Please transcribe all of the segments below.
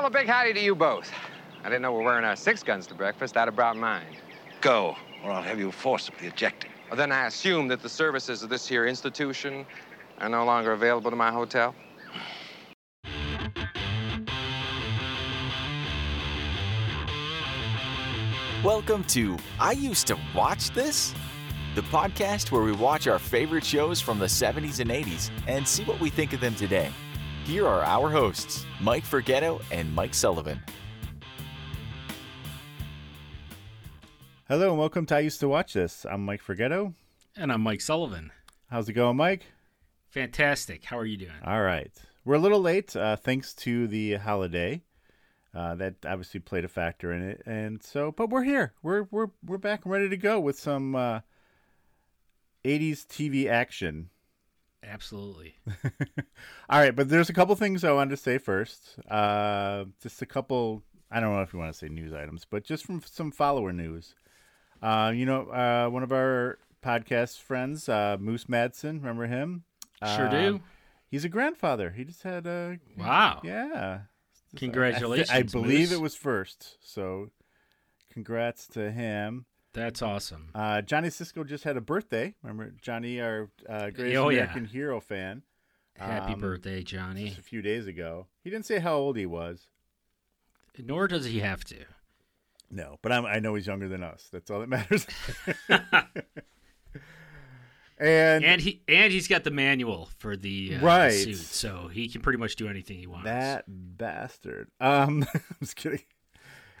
Well, a big howdy to you both. I didn't know we are wearing our six guns to breakfast. I'd have brought mine. Go, or I'll have you forcibly ejected. Well, then I assume that the services of this here institution are no longer available to my hotel? Welcome to I Used to Watch This, the podcast where we watch our favorite shows from the 70s and 80s and see what we think of them today. Here are our hosts, Mike Forgetto and Mike Sullivan. Hello and welcome to I Used to Watch This. I'm Mike Forgetto. And I'm Mike Sullivan. How's it going, Mike? Fantastic. How are you doing? All right. We're a little late, uh, thanks to the holiday. Uh, that obviously played a factor in it, and so, but we're here. We're we're we're back and ready to go with some uh, '80s TV action. Absolutely. All right, but there's a couple things I wanted to say first. Uh, just a couple. I don't know if you want to say news items, but just from some follower news. Uh, you know, uh, one of our podcast friends, uh, Moose Madsen, remember him? Sure do. Um, he's a grandfather. He just had a wow. Yeah, Congratulations. I, I believe Moose. it was first. So congrats to him. That's awesome. Uh, Johnny Cisco just had a birthday. Remember Johnny, our uh, greatest Oh, yeah. American hero fan. Happy um, birthday, Johnny. Just a few days ago. He didn't say how old he was. Nor does he have to. No, but I'm, I know he's younger than us. That's all that matters. and, And he and he's got the manual for the, uh, the suit, so he can pretty much do anything he wants. that bastard. Um, I'm just kidding.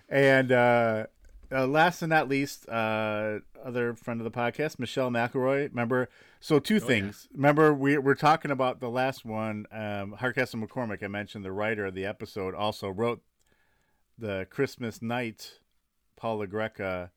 And uh, uh, last and not least, uh, other friend of the podcast, Michelle McElroy. Remember? So two Oh, yeah. things. Remember, we we're talking about the last one. Um, Hardcastle McCormick. I mentioned the writer of the episode also wrote the Christmas night Paula Greca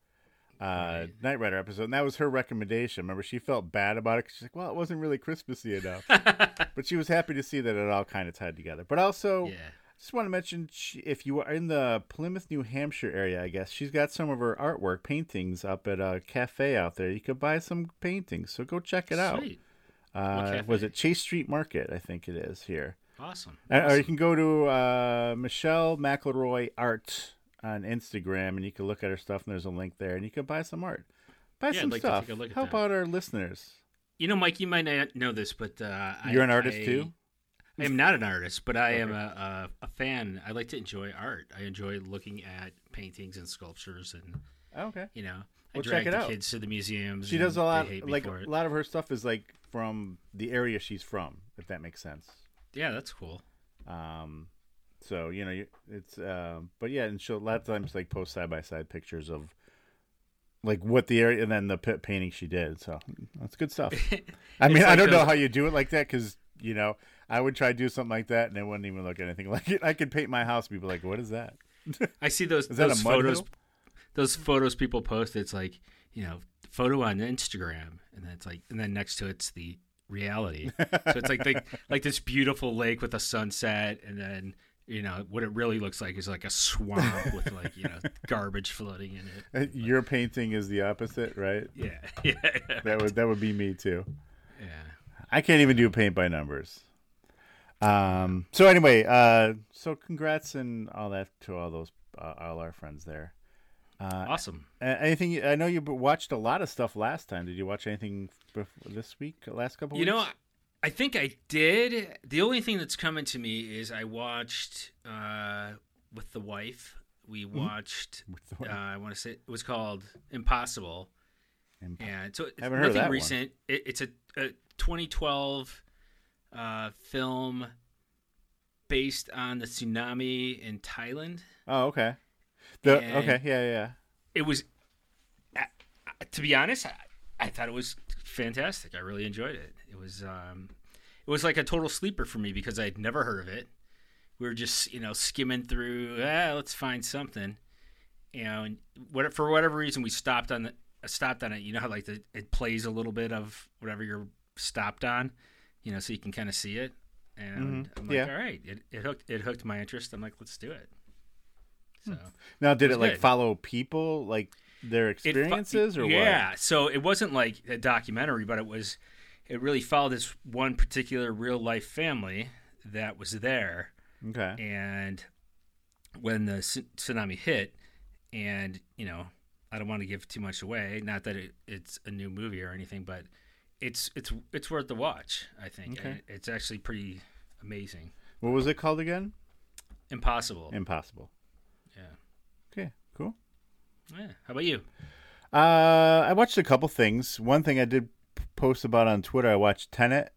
uh, Right. Knight Rider episode, and that was her recommendation. Remember, she felt bad about it. 'cause She's like, "Well, it wasn't really Christmassy enough," but she was happy to see that it all kind of tied together. But also, yeah. Just want to mention she, if you are in the Plymouth, New Hampshire area, I guess she's got some of her artwork paintings up at a cafe out there. You could buy some paintings, so go check it out. Sweet. Uh, was it Chase Street Market? I think it is here. Awesome. Uh, Or you can go to uh, Michelle McElroy Art on Instagram, and you can look at her stuff, and there's a link there, and you can buy some art. Buy Yeah, some like stuff. take a look at Help that. out our listeners. You know, Mike, you might not know this, but uh, You're I- an artist I- too? I am not an artist, but I am a, a, a fan. I like to enjoy art. I enjoy looking at paintings and sculptures, and Oh, okay. you know, I Well, drag check it the out. kids to the museums. She does a lot. They hate me Like a lot of her stuff is like from the area she's from, if that makes sense. Yeah, that's cool. Um, so you know, it's um, but yeah, and she'll a lot of times like post side by side pictures of like what the area and then the painting she did. So that's good stuff. I mean, It's I don't know how you do it like that because you know I would try to do something like that and it wouldn't even look anything like it. I could paint my house, and people like, what is that? I see those Is that a those photos. hill? Those photos people post. It's like you know, photo on Instagram, and then it's like, and then next to it's the reality. so it's like the, like this beautiful lake with a sunset, and then you know what it really looks like is like a swamp with like you know garbage floating in it. Uh, Your painting is the opposite, right? Yeah, yeah, That would that would be me too. yeah. I can't even do paint by numbers. Um. So anyway, uh, so congrats and all that to all those uh, all our friends there. Uh, Awesome. anything? I know you watched a lot of stuff last time. Did you watch anything this week? Last couple? You know. I think I did. The only thing that's coming to me is I watched uh, with the wife. We watched. With the Uh. I want to say it was called Impossible, Imp- and so it's Haven't heard of nothing recent. It, it's a, a 2012 uh, film based on the tsunami in Thailand. oh, okay. The and- okay, yeah, yeah. It was, to be honest, I, I thought it was fantastic. I really enjoyed it. It was, um, it was like a total sleeper for me because I'd never heard of it. We were just, you know, skimming through. Ah, let's find something. You know, and what for whatever reason we stopped on the stopped on it. You know how like the, it plays a little bit of whatever you're stopped on, you know, so you can kind of see it. And Mhm. I'm like, Yeah. all right, it, it hooked it hooked my interest. I'm like, let's do it. So. Now, did was it like good. follow people, like their It experiences, or yeah so it wasn't like a documentary but it was it really followed this one particular real life family that was there? Okay. and when the tsunami hit, and you know, I don't want to give too much away. Not that it, it's a new movie or anything, but it's it's it's worth the watch. I think Okay. It's actually pretty amazing. What was it called again? Impossible. Impossible. yeah. Okay, cool. Yeah. How about you? Uh, I watched a couple things. One thing I did post about on Twitter. I watched Tenet.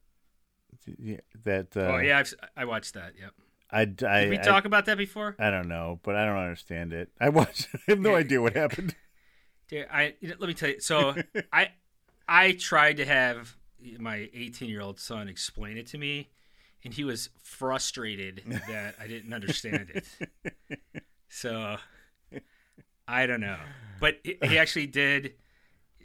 That uh, oh yeah, I've, I watched that. Yep. I, I, Did we I- talk about that before? I don't know, but I don't understand it. I watched. I have no idea what happened. Dude, I let me tell you. So I I tried to have my 18 year old son explain it to me, and he was frustrated that I didn't understand it. So I don't know, but he actually did.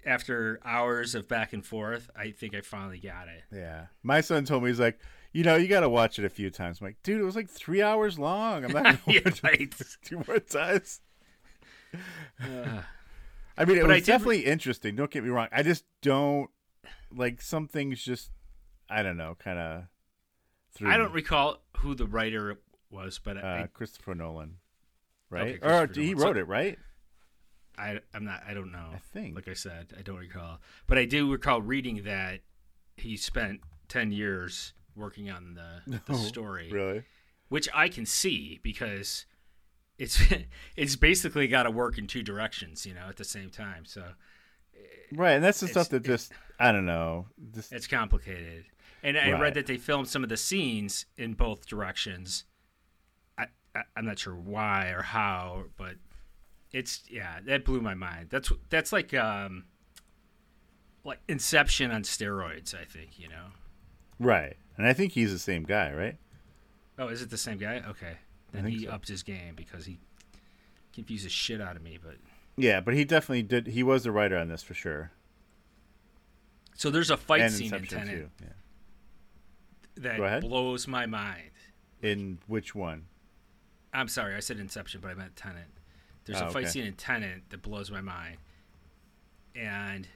After hours of back and forth, I think I finally got it. Yeah, my son told me he's like, you know, you got to watch it a few times. I'm like, dude, it was like three hours long. I'm not gonna Yeah, watch right. it two more times. Uh, I mean, it But was did re- definitely interesting. Don't get me wrong. I just don't like some things. Just I don't know, kind of. I don't recall who the writer was, but Uh, I, Christopher Nolan, right? Okay, or Christopher he Nolan. So- wrote it, right? I I'm not I don't know. I think. Like I said, I don't recall. But I do recall reading that he spent 10 years working on the, the No, story, Really? which I can see because it's it's basically got to work in two directions, you know, at the same time. So Right, and that's the stuff that just I don't know. Just it's complicated. And I Right. read that they filmed some of the scenes in both directions. I, I I'm not sure why or how, but it's yeah, that blew my mind. That's that's like um like Inception on steroids, I think, you know. right, and I think he's the same guy, right? Oh, is it the same guy? Okay. Then he so. upped his game because he confuses shit out of me, but Yeah, but he definitely did. He was the writer on this for sure. so there's a fight and scene in Tenet too. Yeah. that blows my mind. In which one? I'm sorry, I said Inception, but I meant Tenet. There's Oh, a fight okay. scene in Tenet that blows my mind, and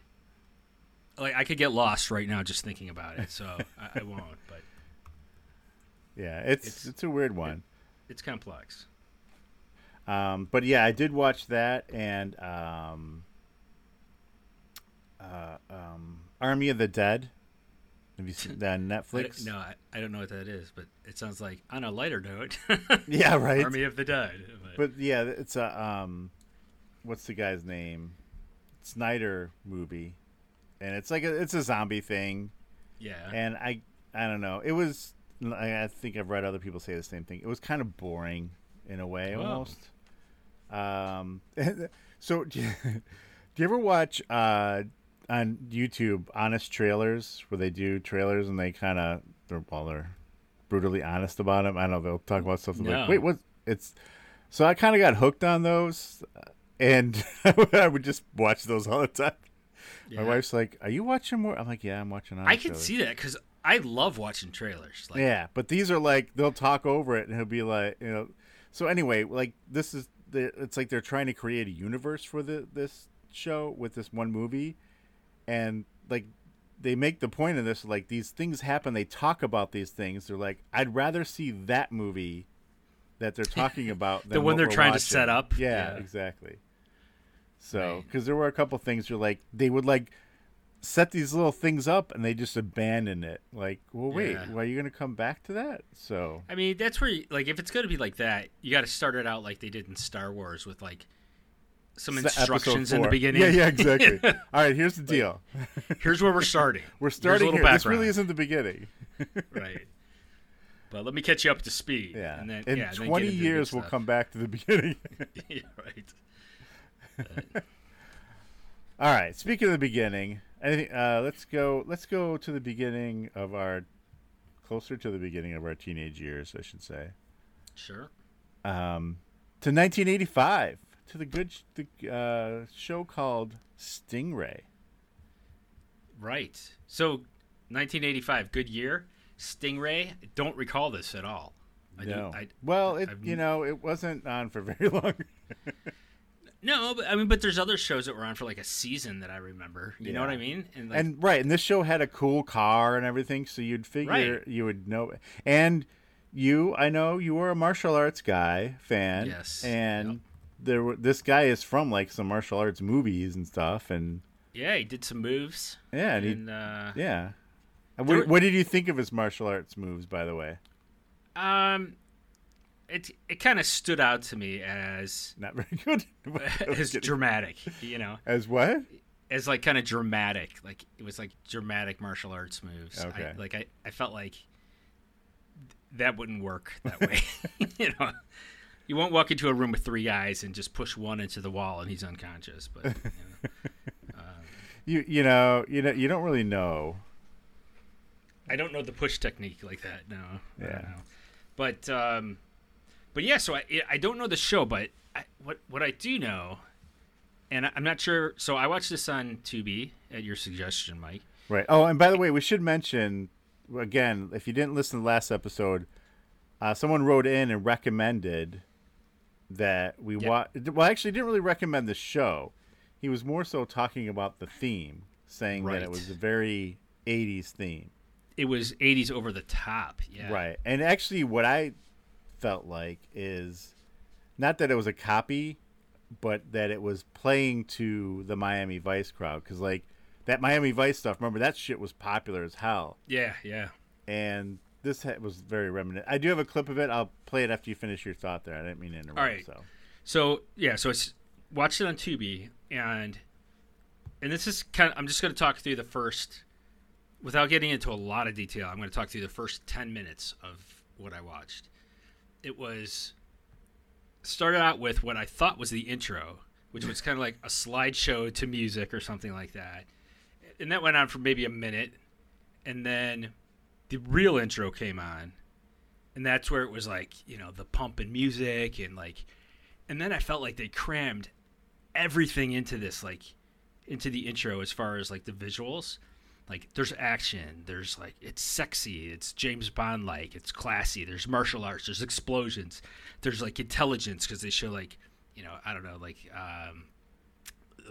like I could get lost right now just thinking about it, so I, I won't. But Yeah, it's It's- it's, a weird one. It's complex. Um, but yeah, I did watch that and um, uh, um, Army of the Dead. Have you seen that on Netflix? don't- no, I, I don't know what that is, but it sounds like on a lighter note. Yeah, right. Army of the Dead. But, But yeah, it's a um, what's the guy's name? Snyder movie, and it's like a, it's a zombie thing, yeah, and I I don't know. It was I I think I've read other people say the same thing. It was kind of boring in a way Oh. almost. Um, so do you, do you ever watch uh on YouTube honest trailers where they do trailers and they kind of they're well they're brutally honest about them. I don't know they'll talk about something No. like wait what it's so I kind of got hooked on those and I would just watch those all the time. yeah. My wife's like, "Are you watching more?" I'm like, "Yeah, I'm watching." Honest I can trailers." see that because I love watching trailers. Like, Yeah, but these are like they'll talk over it and he'll be like, you know. So anyway, like this is the it's like they're trying to create a universe for the this show with this one movie, and like they make the point of this like these things happen. They talk about these things. They're like, I'd rather see that movie that they're talking about than The one they're trying to set up? Yeah, Yeah. exactly. So, Right. because there were a couple things you're like, they would like set these little things up and they just abandon it. Like, well, wait, Yeah. why are you going to come back to that? So, I mean, that's where, you, like, if it's going to be like that, you got to start it out like they did in Star Wars with, like, some s- episode instructions in the beginning. Yeah, yeah, exactly. All right, here's the deal. Here's where we're starting. We're starting here. This really isn't the beginning. right. But let me catch you up to speed. Yeah. And then, In yeah, and then get 20 into the good years, we'll come back to the beginning. yeah, right. All right. Speaking of the beginning, uh, let's go. Let's go to the beginning of our, closer to the beginning of our teenage years, I should say. Sure. um, to 1985 to the good sh- the uh, show called Stingray. Right. So, 1985, good year. Stingray. Don't recall this at all. I do- no, I, well, it I've you know it wasn't on for very long. no, but I mean, but there's other shows that were on for like a season that I remember. You know what I mean? And, like, and right, and this show had a cool car and everything, so you'd figure Right. you would know. And you, I know you were a martial arts guy fan. Yes. And Yep. there were this guy is from like some martial arts movies and stuff, and Yeah, he did some moves. yeah, and he, And uh, yeah. And What, were- what did you think of his martial arts moves, by the way? um, it it kind of stood out to me as Not very good. I as dramatic, you know, as what? as like kind of dramatic. Like it was like dramatic martial arts moves. I- Okay. like I, I felt like th- that wouldn't work that way. you know, you won't walk into a room with three guys and just push one into the wall and he's unconscious. But you know. You you know you know you don't really know. I don't know the push technique like that. No. I Yeah. But um, but yeah. So I I don't know the show, but I, what what I do know, and I- I'm not sure. So I watched this on Tubi at your suggestion, Mike. Right. Oh, and by the way, we should mention again if you didn't listen to the last episode, uh, someone wrote in and recommended that we Yeah. watch. Well, actually, didn't really recommend the show. He was more so talking about the theme, saying that it was a very '80s theme. It was 80s over the top. Yeah. Right. And actually, what I felt like is not that it was a copy, but that it was playing to the Miami Vice crowd. Because, like, that Miami Vice stuff, remember, that shit was popular as hell. Yeah. Yeah. And this was very reminiscent. I do have a clip of it. I'll play it after you finish your thought there. I didn't mean to interrupt. All right. So, So yeah, so it's watched it on Tubi, and and this is kind of I'm just going to talk through the first, without getting into a lot of detail. I'm going to talk through the first ten minutes of what I watched. It was started out with what I thought was the intro, which was kind of like a slideshow to music or something like that, and that went on for maybe a minute, and then the real intro came on, and that's where it was like you know the pump and music and like and then I felt like they crammed everything into this, like into the intro as far as like the visuals. Like there's action, there's like it's sexy, it's James Bond like, it's classy. There's martial arts, there's explosions, there's like intelligence because they show like you know I don't know like um,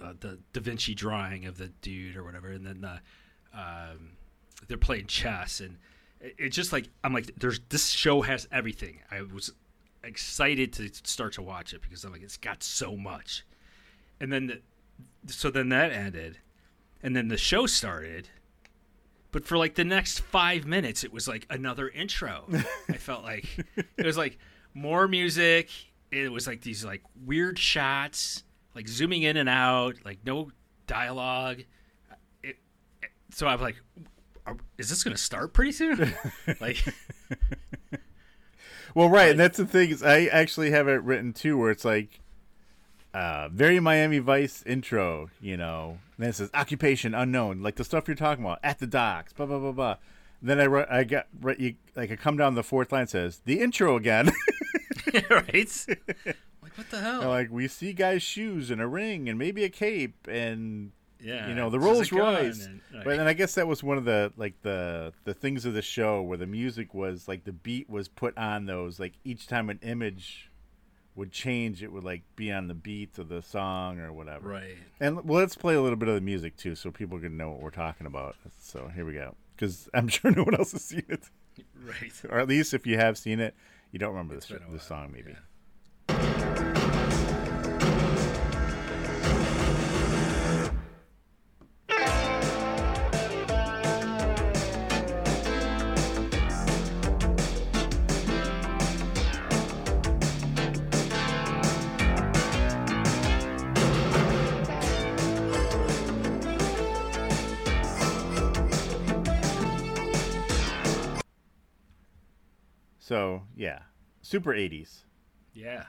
uh, the Da Vinci drawing of the dude or whatever, and then the um, they're playing chess and it- it's just like I'm like there's this show has everything. I was excited to start to watch it because I'm like it's got so much. And then the, so then that ended and then the show started. But for like the next 5 minutes it was like another intro. I felt like it was like more music, it was like these like weird shots, like zooming in and out, like no dialogue. It, it- so I'm like are, is this going to start pretty soon? like well, right. And that's the thing is, I actually have it written too, where it's like, uh, very Miami Vice intro, you know. And then it says occupation unknown, like the stuff you're talking about at the docks, blah blah blah blah. Then I I got right, you, like I come down the fourth line says the intro again. right? like what the hell? And, like we see guys' shoes and a ring and maybe a cape and yeah, you know the Rolls Royce. and- But then I guess that was one of the like the the things of the show where the music was like the beat was put on those like each time an image would change it would like be on the beat of the song or whatever. right. And well, let's play a little bit of the music too, so people can know what we're talking about. So here we go, because I'm sure no one else has seen it, Right. or at least if you have seen it, you don't remember this this song maybe. yeah. So yeah, super 80s. Yeah.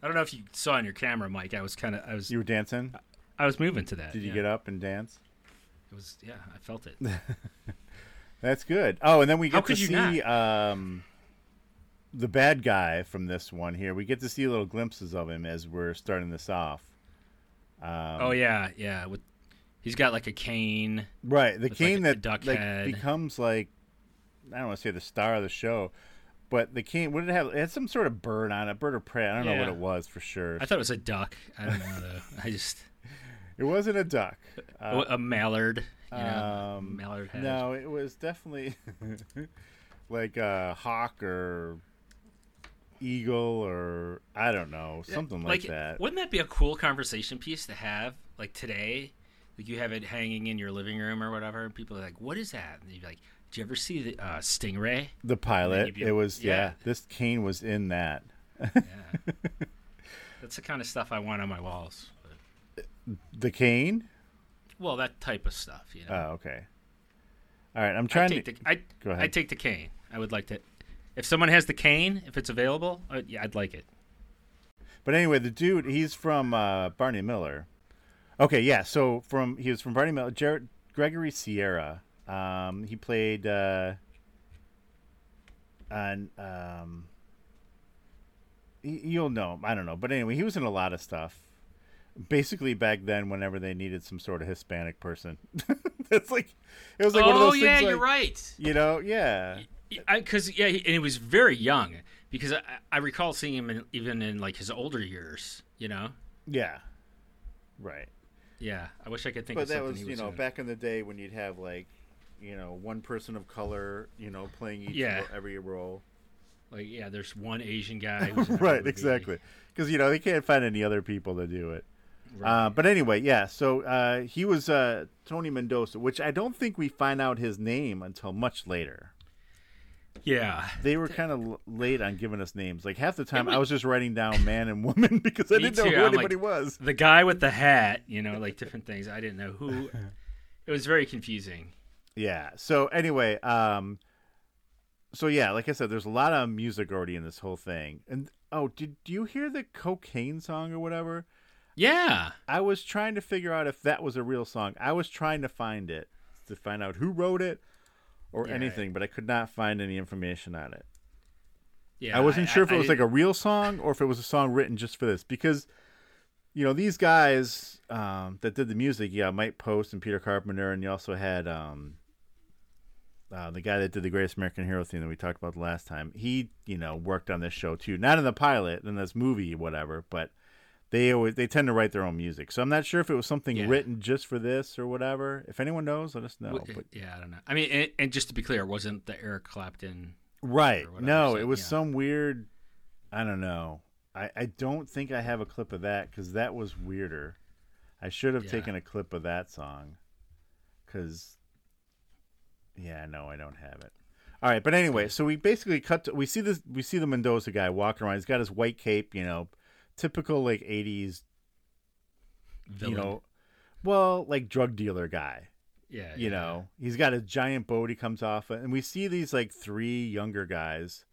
I don't know if you saw on your camera, Mike. I was kind of I was You were dancing. I was moving to that. Did you yeah. get up and dance? It was yeah, I felt it. That's good. Oh, and then we get to see um, the bad guy from this one here. We get to see little glimpses of him as we're starting this off. Um, oh yeah, yeah. With he's got like a cane. right. The with, like, cane that duck like becomes like I don't want to say the star of the show, but the king. What did it have? It had some sort of bird on it, bird or prey. I don't know what it was for sure. I thought it was a duck. I don't know though. I just it wasn't a duck. Uh, a mallard. You know, um, mallard head. No, it was definitely. like a hawk or eagle or I don't know, something like, that. Wouldn't that be a cool conversation piece to have like today? Like you have it hanging in your living room or whatever, and people are like, "What is that?" And you'd be like, "Did you ever see the uh, Stingray?" The pilot, it was yeah. yeah. This cane was in that. Yeah, that's the kind of stuff I want on my walls. But, The cane? well, that type of stuff, you know. Oh, okay. All right, I'm I trying take to. the I Go ahead. I take the cane. I would like to. If someone has the cane, if it's available, uh, yeah, I'd like it. But anyway, the dude, he's from uh, Barney Miller. Okay, yeah. So from he was from Barney Miller. Jared Gregory Sierra. Um, he played uh, on. Um, you'll know. I don't know, but anyway, he was in a lot of stuff. Basically, back then, whenever they needed some sort of Hispanic person, that's like it was like one of oh those yeah, things. you're like, right. You know, yeah, Because yeah, he, and he was very young. Because I, I recall seeing him in, even in like his older years. You know. yeah, right. Yeah, I wish I could think but of that something was he you was know back in the day when you'd have like you know one person of color you know playing each Yeah. ro- every role Like yeah, there's one Asian guy. Who's right exactly because you know they can't find any other people to do it Right. uh, but anyway yeah so uh, he was uh, tony mendoza which i don't think we find out his name until much later yeah. they were kind of l- late on giving us names like half the time would- i was just writing down man and woman because i didn't know who I'm like- anybody was The guy with the hat, you know, like different things. I didn't know who. It was very confusing. Yeah. So anyway, um so yeah, like I said, there's a lot of music already in this whole thing. And oh, did do you hear the cocaine song or whatever? Yeah. I was trying to figure out if that was a real song. I was trying to find it to find out who wrote it or Yeah. anything, but I could not find any information on it. Yeah. I wasn't sure if I it was like a real song or if it was a song written just for this because you know these guys um, that did the music yeah mike post and peter carpenter and you also had um, uh, the guy that did the greatest american hero theme that we talked about the last time he you know worked on this show too not in the pilot in this movie whatever but they always they tend to write their own music so i'm not sure if it was something Yeah. written just for this or whatever if anyone knows let us know w- but yeah, I don't know. I mean, and, and just to be clear, it wasn't the Eric Clapton. Right. whatever, No, so, it was yeah. some weird. I don't know. I, I don't think I have a clip of that because that was weirder. I should have Yeah. taken a clip of that song. Because, yeah, no, I don't have it. All right, but anyway, so we basically cut. To, we see this. We see the Mendoza guy walking around. He's got his white cape. You know, typical like '80s. Villain. You know, well, like drug dealer guy yeah, you yeah. know he's got a giant boat he comes off of, and we see these like three younger guys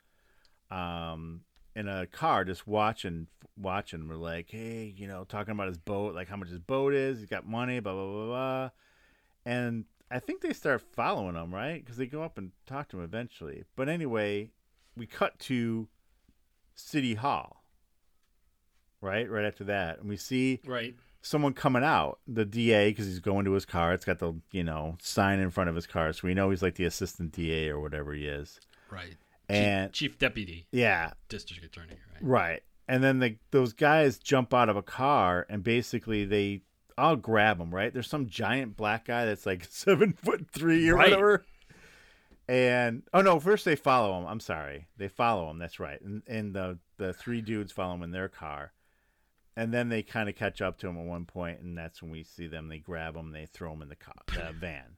um in a car just watching watching we're like hey you know talking about his boat like how much his boat is he's got money blah blah blah blah and i think they start following him right because they go up and talk to him eventually but anyway we cut to city hall right right after that and we see Right. someone coming out, the DA, because he's going to his car. It's got the you know sign in front of his car, so we know he's like the assistant DA or whatever he is. Right. And Chief, Chief Deputy yeah, District Attorney. Right. right. And then the, those guys jump out of a car and basically they all grab him. Right? There's some giant black guy that's like seven foot three or Right. whatever. And oh no, first they follow him. I'm sorry, they follow him. That's right. And and the the three dudes follow him in their car. And then they kind of catch up to him at one point, and that's when we see them. They grab him, they throw him in the, car, the van,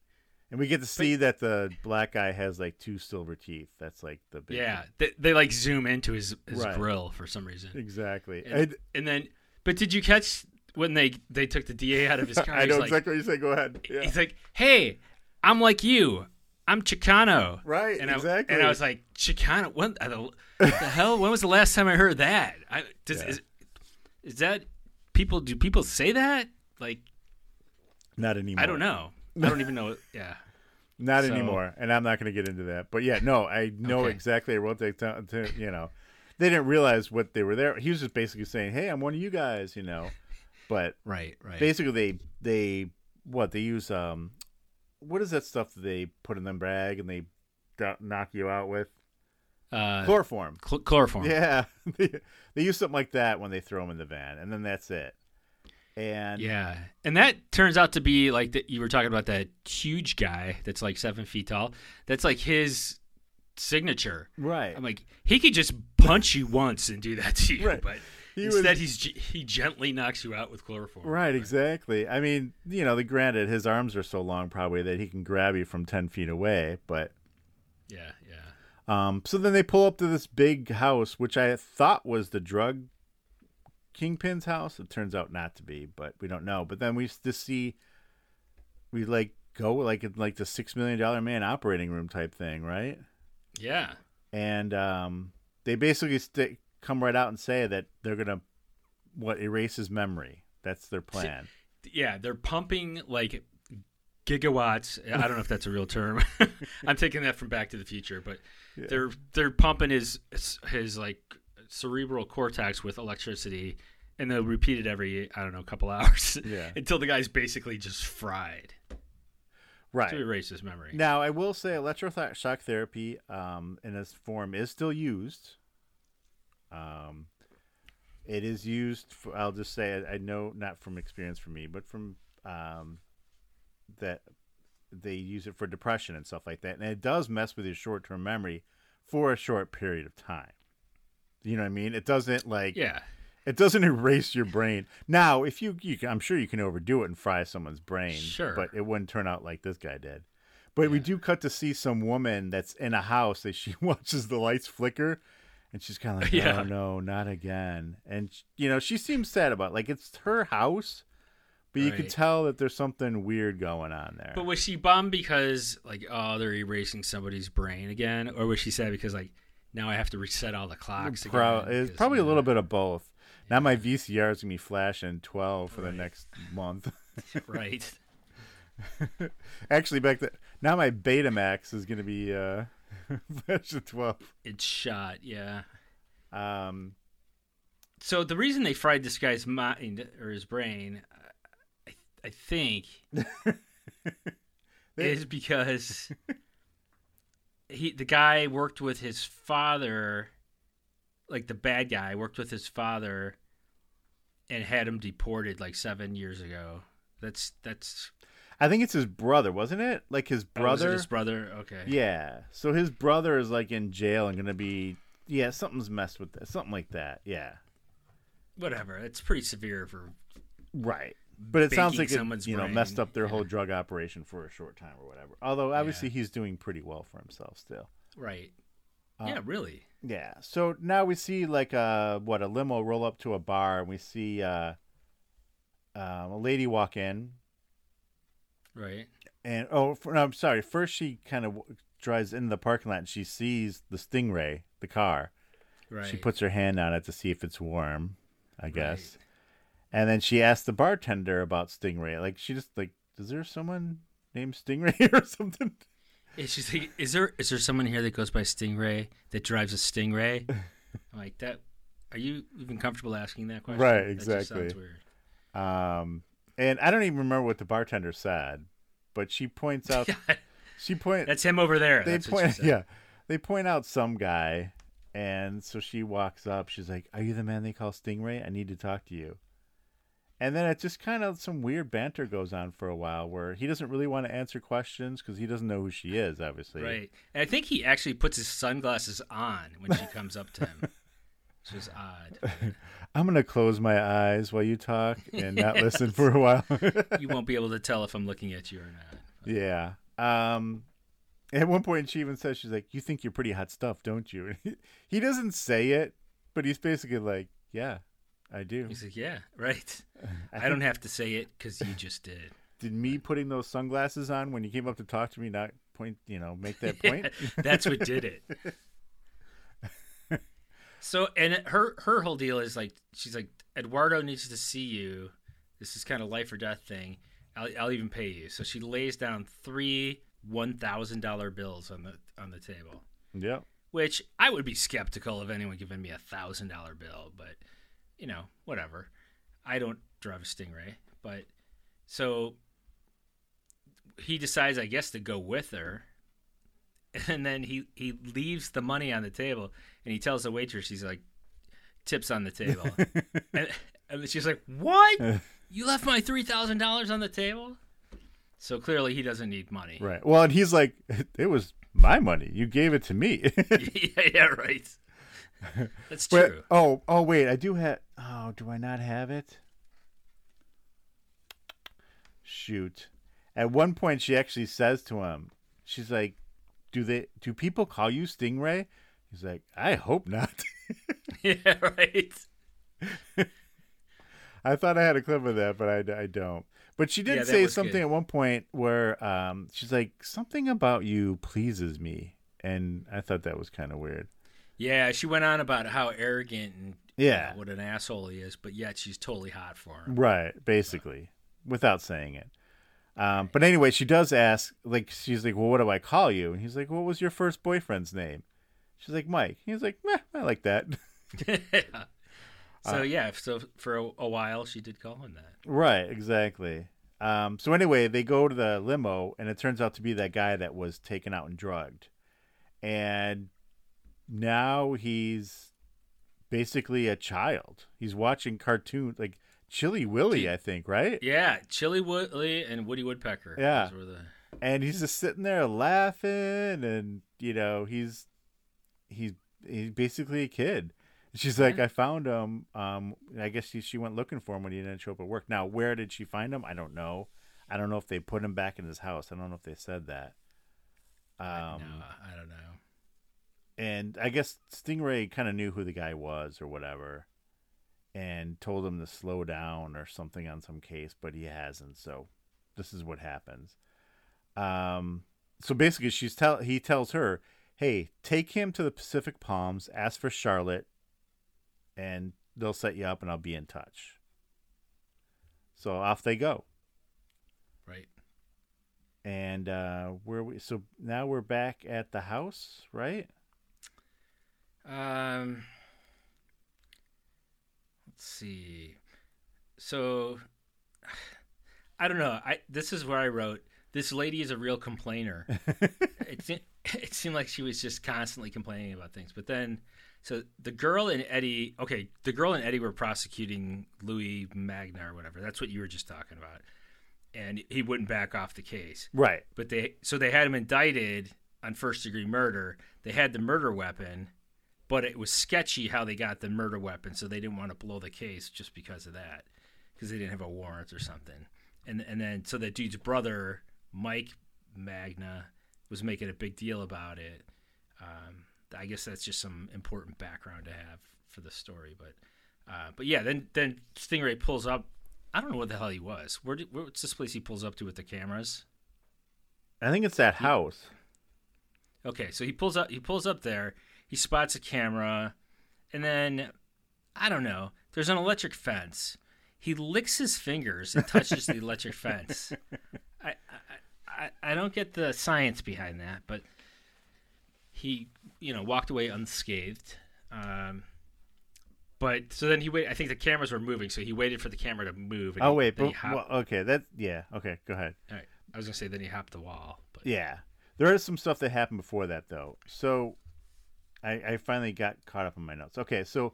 and we get to see that the black guy has like two silver teeth. That's like the big Yeah. They, they like zoom into his his Right. grill for some reason. exactly. And, And- and then, but did you catch when they they took the DA out of his car? I know like, exactly what you say. Go ahead. Yeah. He's like, "Hey, I'm like you. I'm Chicano." Right, And I, exactly. And I was like, "Chicano? What the, the hell? When was the last time I heard that? I, does, Yeah. is, is that people? Do people say that? Like, Not anymore. I don't know. I don't even know. Yeah. Not So- anymore. And I'm not going to get into that. But yeah, no, I know Okay. exactly. I wrote that down. To, you know, they didn't realize what they were there. He was just basically saying, "Hey, I'm one of you guys," you know. But Right. Right. basically, they they what they use um, what is that stuff that they put in them bag and they knock you out with uh, chloroform? chl- chloroform. Yeah, they, they use something like that when they throw them in the van, and then that's it. And Yeah, and that turns out to be like that. You were talking about that huge guy that's like seven feet tall. That's like his signature. Right. I'm like, he could just punch you once and do that to you, Right. but He instead was- he's he gently knocks you out with chloroform. Right, exactly. I mean, you know, the granted, his arms are so long probably that he can grab you from ten feet away. But Yeah, yeah. um, so then they pull up to this big house, which I thought was the drug kingpin's house. It turns out not to be, but we don't know. But then we just see we like go like in like the six million dollar man operating room type thing, right? Yeah. And um, they basically st- come right out and say that they're gonna what erase his memory. That's their plan. Yeah, they're pumping like gigawatts. I don't know if that's a real term. I'm taking that from Back to the Future, but they're they're pumping his his like cerebral cortex with electricity, and they'll repeat it every I don't know a couple hours. Yeah. until the guy's basically just fried right. to erase his memory. Now, I will say electroshock therapy um, in its form is still used. Um, it is used. For, I'll just say I, I know not from experience for me, but from um, that they use it for depression and stuff like that, and it does mess with your short-term memory for a short period of time. You know what I mean? It doesn't like Yeah. it doesn't erase your brain. Now, if you, you can, I'm sure you can overdo it and fry someone's brain. Sure. But it wouldn't turn out like this guy did. But we do cut to see some woman that's in a house that she watches the lights flicker, and she's kind of like, Yeah. "Oh no, not again!" And you know, she seems sad about it. like it's her house, but you could tell that there's something weird going on there. But was she bummed because like oh they're erasing somebody's brain again, or was she sad because like now I have to reset all the clocks Pro- again? it's probably a little bit of both. Now my VCR is gonna be flashing 12 for the next month. right. Actually, back then, now my Betamax is going to be uh, version 12. It's shot. Yeah. Um, So the reason they fried this guy's mind or his brain, I, I think, is because he the guy worked with his father, like the bad guy worked with his father, and had him deported like seven years ago. That's that's I think it's his brother, wasn't it? Like his oh, brother. his brother. Okay. Yeah. So his brother is like in jail and going to be. Yeah, something's messed with that. Something like that. Yeah. Whatever. It's pretty severe for Right. But it sounds like it, someone's you know messed up their yeah. whole drug operation for a short time or whatever. Although obviously he's doing pretty well for himself still. right. Uh, yeah, really. Yeah. So now we see like a what a limo roll up to a bar, and we see uh, um, a lady walk in, Right. and oh, f no, I'm sorry. First, she kind of drives into the parking lot, and she sees the Stingray, the car. Right. She puts her hand on it to see if it's warm, I guess, and then she asks the bartender about Stingray. Like she just like, is there someone named Stingray or something? Is she's like, is there is there someone here that goes by Stingray that drives a Stingray? I'm like that. Are you even comfortable asking that question? Right, Exactly. That just sounds weird. Um, and I don't even remember what the bartender said, but she points out. She point. That's him over there. they That's point. Yeah, they point out some guy, and so she walks up. She's like, "Are you the man they call Stingray? I need to talk to you." And then it just kind of some weird banter goes on for a while, where he doesn't really want to answer questions because he doesn't know who she is, obviously. Right. And I think he actually puts his sunglasses on when she comes up to him. Which is odd. I'm gonna close my eyes while you talk and not listen for a while. You won't be able to tell if I'm looking at you or not. Yeah. Um at one point she even says she's like, You think you're pretty hot stuff, don't you? he doesn't say it, but he's basically like, Yeah, I do. He's like, yeah, right. I don't have to say it because you just did. Did me putting those sunglasses on when you came up to talk to me not point you know, make that point? That's what did it. So, and her her whole deal is like she's like Eduardo needs to see you. This is kind of life or death thing. I'll, I'll even pay you. So she lays down three one thousand dollar bills on the on the table, yep. which I would be skeptical of anyone giving me a thousand dollar bill, but you know whatever. I don't drive a Stingray, but so he decides, I guess, to go with her and then he he leaves the money on the table and he tells the waitress he's like tips on the table and, and she's like what uh. you left my $3000 on the table so clearly he doesn't need money Right. Well and he's like, It was My money. You gave it to me. yeah, yeah, right. That's but true. oh, oh wait, I do have. Oh, do I not have it? Shoot. At one point, she actually says to him, "She's like, do they? Do people call you Stingray?" He's like, "I hope not." yeah, right. I thought I had a clip of that, but I, I don't. But she did Yeah, say something good. at one point where um, she's like, something about you pleases me. And I thought that was kind of weird. Yeah, she went on about how arrogant and Yeah. what an asshole he is, but yet she's totally hot for him. Right, basically, without saying it. Um, but anyway, she does ask, like, she's like, well, what do I call you? And he's like, what was your first boyfriend's name? She's like, Mike. He's like, meh, I like that. so yeah, so for a, a while she did call him that. Right, exactly. Um, so anyway, they go to the limo, and it turns out to be that guy that was taken out and drugged, and now he's basically a child. He's watching cartoons like Chilly Willy, I think, right? Yeah, Chili Woodley and Woody Woodpecker. Yeah. The And he's just sitting there laughing, and you know he's he's he's basically a kid. She's like, I found him. Um, I guess she, she went looking for him when he didn't show up at work. Now, where did she find him? I don't know. I don't know if they put him back in his house. I don't know if they said that. Um, no, I don't know. and I guess Stingray kind of knew who the guy was or whatever, and told him to slow down or something on some case, but he hasn't. So this is what happens. Um, so basically, she's tell he tells her, "Hey, take him to the Pacific Palms. Ask for Charlotte, and they'll set you up, and I'll be in touch." So off they go, Right. and uh, where we so now we're back at the house, right? Um, let's see. So, I don't know. I this is where I wrote. This lady is a real complainer. it se- it seemed like she was just constantly complaining about things. But then, so the girl and Eddie. Okay, the girl and Eddie were prosecuting Louis Magna or whatever. That's what you were just talking about. And he wouldn't back off the case Right. but they so they had him indicted on first degree murder. They had the murder weapon, but it was sketchy how they got the murder weapon, so they didn't want to blow the case just because of that, because they didn't have a warrant or something. And and then so that dude's brother Mike Magna was making a big deal about it. Um, I guess that's just some important background to have for the story, but uh, but yeah, then then Stingray pulls up. I don't know what the hell he was. Where did, what's this place he pulls up to with the cameras? I think it's that house. Okay, so he pulls up. He pulls up there. He spots a camera, and then I don't know. There's an electric fence. He licks his fingers and touches the electric fence. I, I I I don't get the science behind that, but he you know walked away unscathed. Um, but so then he wait. I think the cameras were moving, so he waited for the camera to move. And Oh he- wait, but well, okay, that yeah, okay, go ahead. all right, I was gonna say then he hopped the wall. But Yeah, there is some stuff that happened before that though. So, I I finally got caught up in my notes. Okay, so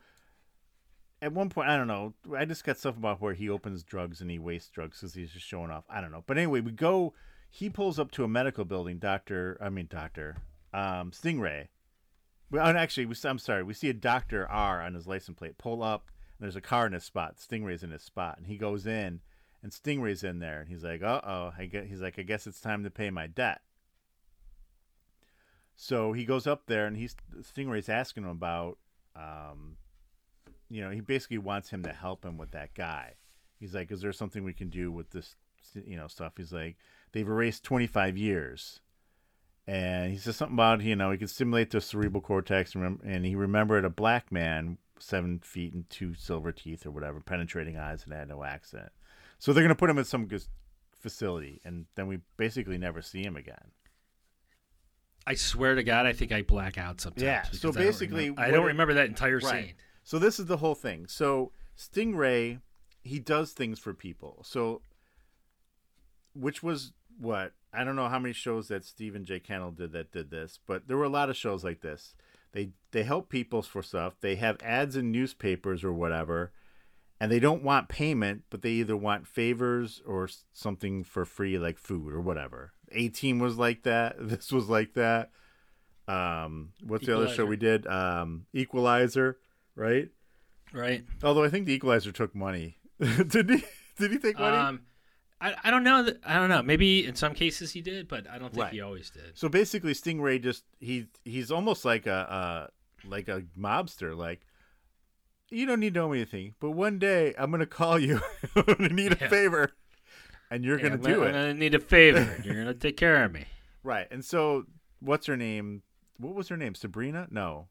at one point, I don't know, I just got stuff about where he opens drugs and he wastes drugs because he's just showing off. I don't know, but anyway, we go. He pulls up to a medical building. Doctor, I mean Doctor, um, Stingray. Well, actually, we, I'm sorry. We see a Doctor R on his license plate pull up. And there's a car in his spot. Stingray's in his spot, and he goes in, and Stingray's in there, and he's like, "Uh oh." I. He's like, "I guess it's time to pay my debt." So he goes up there, and he's Stingray's asking him about, um, you know, he basically wants him to help him with that guy. He's like, "Is there something we can do with this, you know, stuff?" He's like, "They've erased 25 years." and he says something about you know he could stimulate the cerebral cortex and he remembered a black man seven feet and two silver teeth or whatever penetrating eyes and had no accent so they're going to put him in some facility and then we basically never see him again I swear to God, I think I black out sometimes. Yeah, so because I don't basically remember- I don't remember that entire scene. So this is the whole thing. So Stingray, he does things for people. So, which was what I don't know how many shows that Stephen J. Cannell did that did this, but there were a lot of shows like this. They they help people for stuff. They have ads in newspapers or whatever, and they don't want payment, but they either want favors or something for free, like food or whatever. A Team was like that. This was like that. Um, what's the other show we did? Um, Equalizer, right? Right. Although I think the Equalizer took money. did he? Did he take money? Um, I, I don't know. That, I don't know. Maybe in some cases he did, but I don't think Right. he always did. So basically, Stingray just he he's almost like a uh, like a mobster. Like you don't need to know anything, but one day I'm gonna call you. I'm gonna need a favor, and you're Yeah, gonna I'm do I'm it. gonna need a favor. You're gonna take care of me. Right. And so, what's her name? What was her name? Sabrina? No.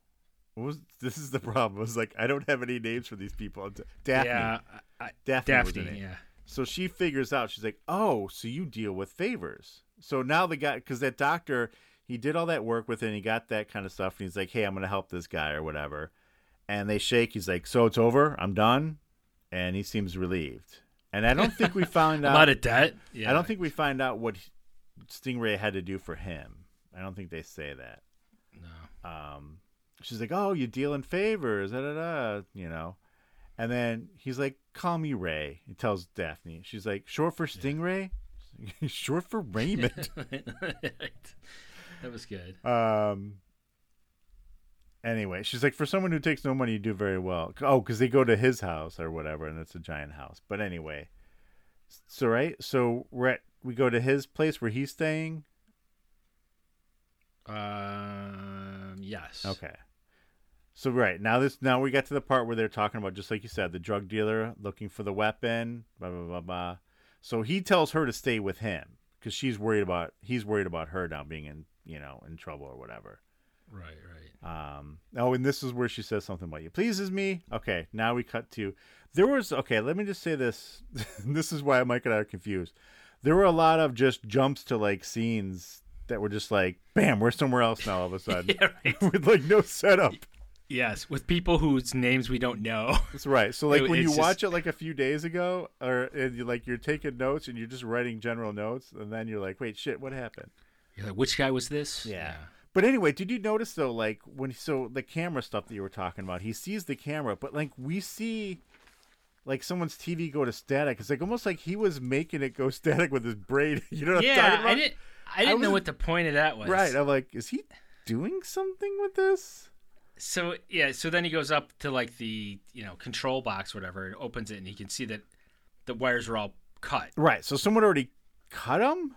What was this? Is the problem? It was like I don't have any names for these people. Daphne. Yeah, I, Daphne. Daphne. Yeah. So she figures out. She's like, "Oh, so you deal with favors." So now the guy, because that doctor, he did all that work with it, and he got that kind of stuff, and he's like, "Hey, I'm gonna help this guy or whatever." And they shake. He's like, "So it's over. I'm done," and he seems relieved. And I don't think we found out. out of debt. Yeah. I don't think we find out what Stingray had to do for him. I don't think they say that. No. Um, she's like, "Oh, you deal in favors, da da da," you know. And then he's like, "Call me Ray." He tells Daphne. She's like, "Short for Stingray." Short for Raymond. that was good. um. Anyway, she's like, for someone who takes no money, you do very well. Oh, because they go to his house or whatever, and it's a giant house. But anyway, so right, so we're at we go to his place where he's staying. Um. Yes. Okay. So right now this now we get to the part where they're talking about just like you said the drug dealer looking for the weapon blah blah blah blah. So he tells her to stay with him because she's worried about he's worried about her now being in you know in trouble or whatever. Right. Right. Um, oh, and this is where she says something about you pleases me. Okay, now we cut to there was okay. Let me just say this. this is why Mike and I are confused. There were a lot of just jumps to like scenes that were just like, bam, we're somewhere else now all of a sudden Yeah. Right. with like no setup. Yes, with people whose names we don't know. That's right. So like It- when you it's watch it like a few days ago, or and you like you're taking notes and you're just writing general notes, and then you're like, wait, shit, what happened? You're like, which guy was this? Yeah. But anyway, did you notice though, like when so the camera stuff that you were talking about, he sees the camera, but like we see like someone's TV go to static. It's like almost like he was making it go static with his brain. You know what I'm Yeah. talking about? I didn't. I didn't know was- what the point of that was. Right. I'm like, is he doing something with this? So yeah. So then he goes up to like the you know control box, whatever, and opens it, and he can see that the wires are all cut. Right. So someone already cut him,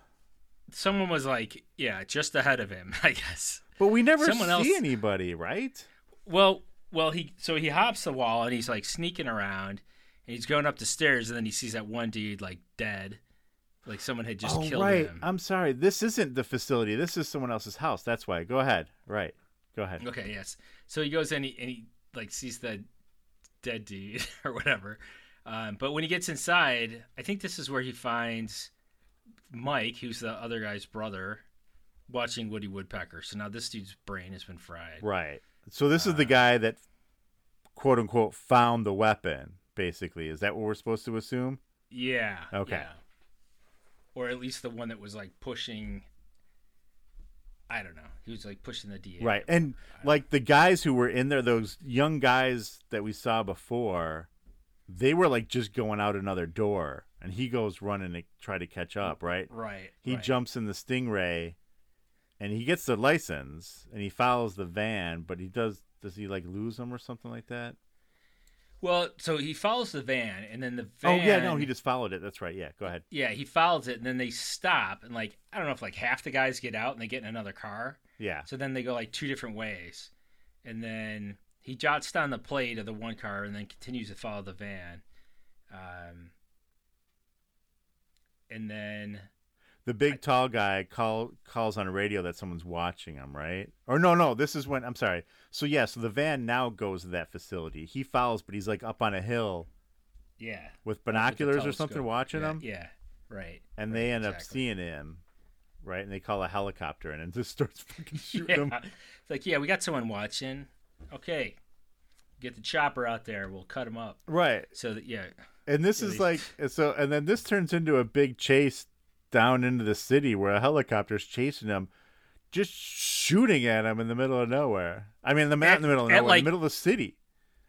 Someone was like, yeah, just ahead of him, I guess. but we never Someone see else- anybody, right? Well, well, he so he hops the wall and he's like sneaking around, and he's going up the stairs, and then he sees that one dude like dead, like someone had just oh, killed right. him. I'm sorry. This isn't the facility. This is someone else's house. That's why. Go ahead. Right. Go ahead. Okay, yes. So he goes in he, and he like sees the dead dude or whatever. Um, but when he gets inside, I think this is where he finds Mike, who's the other guy's brother, watching Woody Woodpecker. So now this dude's brain has been fried. Right. So this Uh, is the guy that quote unquote found the weapon, basically. Is that what we're supposed to assume? Yeah. Okay. yeah. Or at least the one that was like pushing. I don't know. He was like pushing the DA. Right. And like the guys who were in there, those young guys that we saw before, they were like just going out another door. And he goes running to try to catch up, right? Right. He right. jumps in the Stingray and he gets the license and he follows the van, but he does does he like lose them or something like that? Well, so he follows the van, and then the van. Oh yeah, no, he just followed it. That's right. Yeah, go ahead. Yeah, he follows it, and then they stop, and like I don't know if like half the guys get out and they get in another car. Yeah. So then they go like two different ways, and then he jots down the plate of the one car, and then continues to follow the van. Um, and then The big tall guy call calls on a radio that someone's watching him, right? Or no, no, this is when I'm sorry. So yeah, so the van now goes to that facility. He follows, but he's like up on a hill yeah, with with binoculars or something watching yeah, him, Yeah, right. and right, they end up seeing him, right? And they call a helicopter in and just starts fucking shooting Yeah. him. It's like, yeah, we got someone watching. Okay, get the chopper out there. We'll cut him up. Right. So that yeah, And this is like so and then this turns into a big chase down into the city where a helicopter's chasing him just shooting at him in the middle of nowhere. I mean, the not in the middle of nowhere, at, in the middle of the city.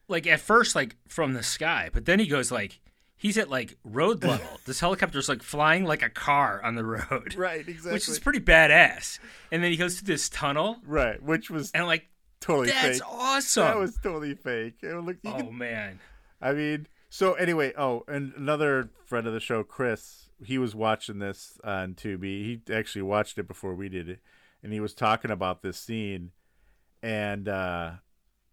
like at first like from the sky, but then he goes like he's at like road level. this helicopter's like flying like a car on the road. Right, exactly. Which is pretty badass. And then he goes through this tunnel, right, which was and like, totally that's fake. awesome. That was totally fake. It looked, oh man. I mean, so anyway, oh, and another friend of the show, Chris, he was watching this on Tubi. He actually watched it before we did it, and he was talking about this scene, and uh,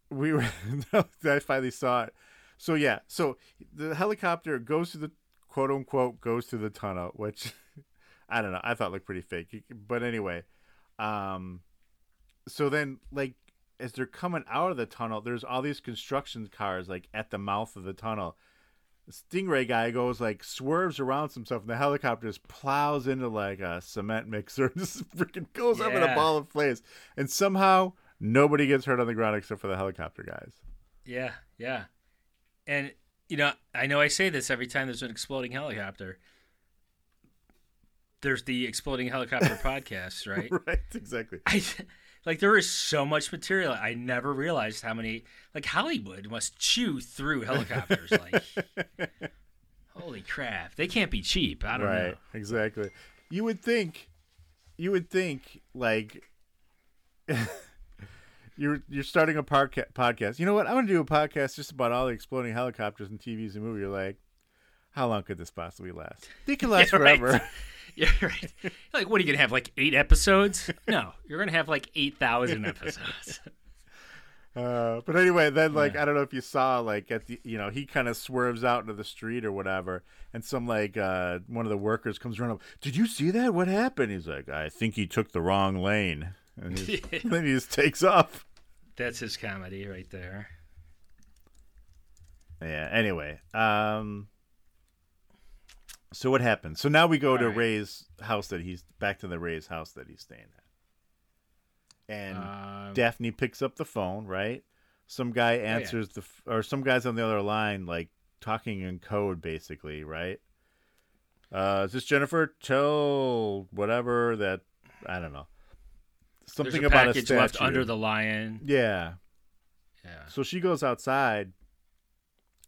we were. I finally saw it. So yeah, so the helicopter goes to the quote unquote goes to the tunnel, which I don't know. I thought looked pretty fake, but anyway, um, so then like as they're coming out of the tunnel, there's all these construction cars like at the mouth of the tunnel. The Stingray guy goes like swerves around some stuff, and the helicopter just plows into like a cement mixer, and just freaking goes up in a ball of flames, and somehow nobody gets hurt on the ground except for the helicopter guys. Yeah, yeah. And you know, I know I say this every time there's an exploding helicopter. There's the exploding helicopter podcast, right? right, exactly. I like there is so much material. I never realized how many like Hollywood must chew through helicopters. like, holy crap, they can't be cheap. I don't right, know. Right, exactly. You would think, you would think like. You're you're starting a parca- podcast. You know what? I want to do a podcast just about all the exploding helicopters and TVs and movies. You're like, how long could this possibly last? They could last Yeah, right. Yeah, right. Like, what are you gonna have? Like eight episodes? No, you're gonna have like eight thousand episodes. Uh, but anyway, then like I don't know if you saw like at the you know he kind of swerves out into the street or whatever, and some like uh, one of the workers comes running up. Did you see that? What happened? He's like, I think he took the wrong lane, and he's, then he just takes off. That's his comedy right there. Yeah. Anyway, um, so what happened? So now we go to All right. Ray's house that he's back to the Ray's house that he's staying at, and Um, Daphne picks up the phone. Right, some guy answers the f- or some guys on the other line like talking in code, basically. Right. Uh, is this Jennifer? Tell whatever that I don't know. there's Something a about a statue. left under the lion. Yeah. Yeah. So she goes outside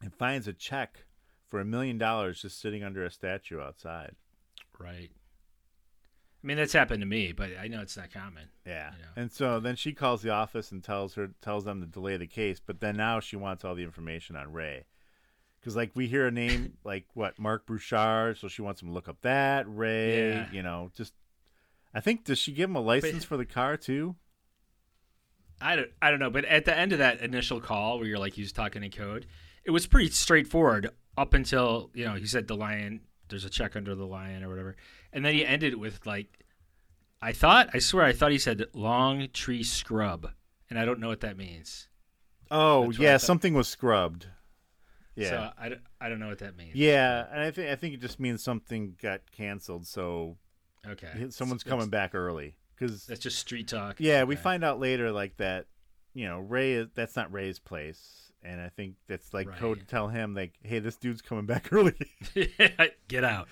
and finds a check for a million dollars just sitting under a statue outside. Right. I mean, that's happened to me, but I know it's not common. Yeah. You know. And so then she calls the office and tells her tells them to delay the case, but then now she wants all the information on Ray. Cuz like we hear a name like what Mark Bouchard, so she wants him to look up that Ray, Yeah. you know, just I think does she give him a license for the car too? I don't, I don't know, but at the end of that initial call where you're like, he's talking in code, it was pretty straightforward up until, you know, he said the lion, there's a check under the lion or whatever. And then he ended with, like, I thought, I swear, I thought he said long tree scrub. And I don't know what that means. Oh, That's what I yeah, something was scrubbed. Yeah. So I, don't- I don't know what that means. yeah, and I think I think it just means something got canceled, so Okay. someone's coming back early cuz That's just street talk. Yeah, we find out later like that, you know, Ray is that's not Ray's place. And I think that's like code to tell him like, hey, this dude's coming back early. Get out.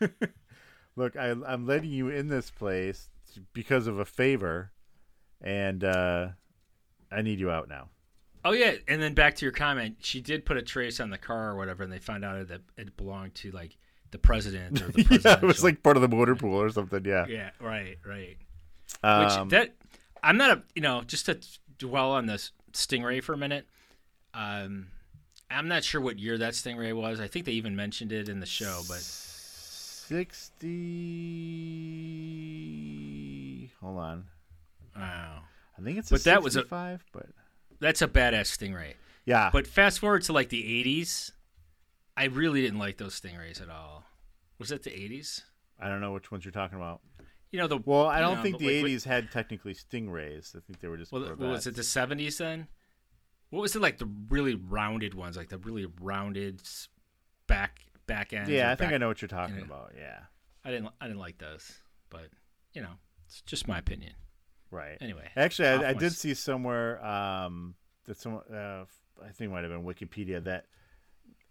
Right. Look, I I'm letting you in this place because of a favor and uh I need you out now. Oh yeah, and then back to your comment, she did put a trace on the car or whatever, and they found out that it belonged to like the president or the yeah, it was like part of the motor pool or something, yeah. yeah, right, right. Um, Which that I'm not a you know just to dwell on this stingray for a minute. Um, I'm not sure what year that stingray was. I think they even mentioned it in the show, but 60 Hold on. wow, I think it's But that was a- 65, but that's a badass stingray. yeah. But fast forward to like the 80s, I really didn't like those stingrays at all. Was that the 80s? I don't know which ones you're talking about. You know the Well, I don't know, think the what- '80s had technically stingrays. I think they were just. Well, was it the seventies then? What was it like the really rounded ones, like the really rounded back back end? Yeah, I think I know what you're talking yeah. about. Yeah, I didn't I didn't like those, but you know, it's just my opinion. right. Anyway, Actually, I, I did see somewhere um, that some uh, I think it might have been Wikipedia that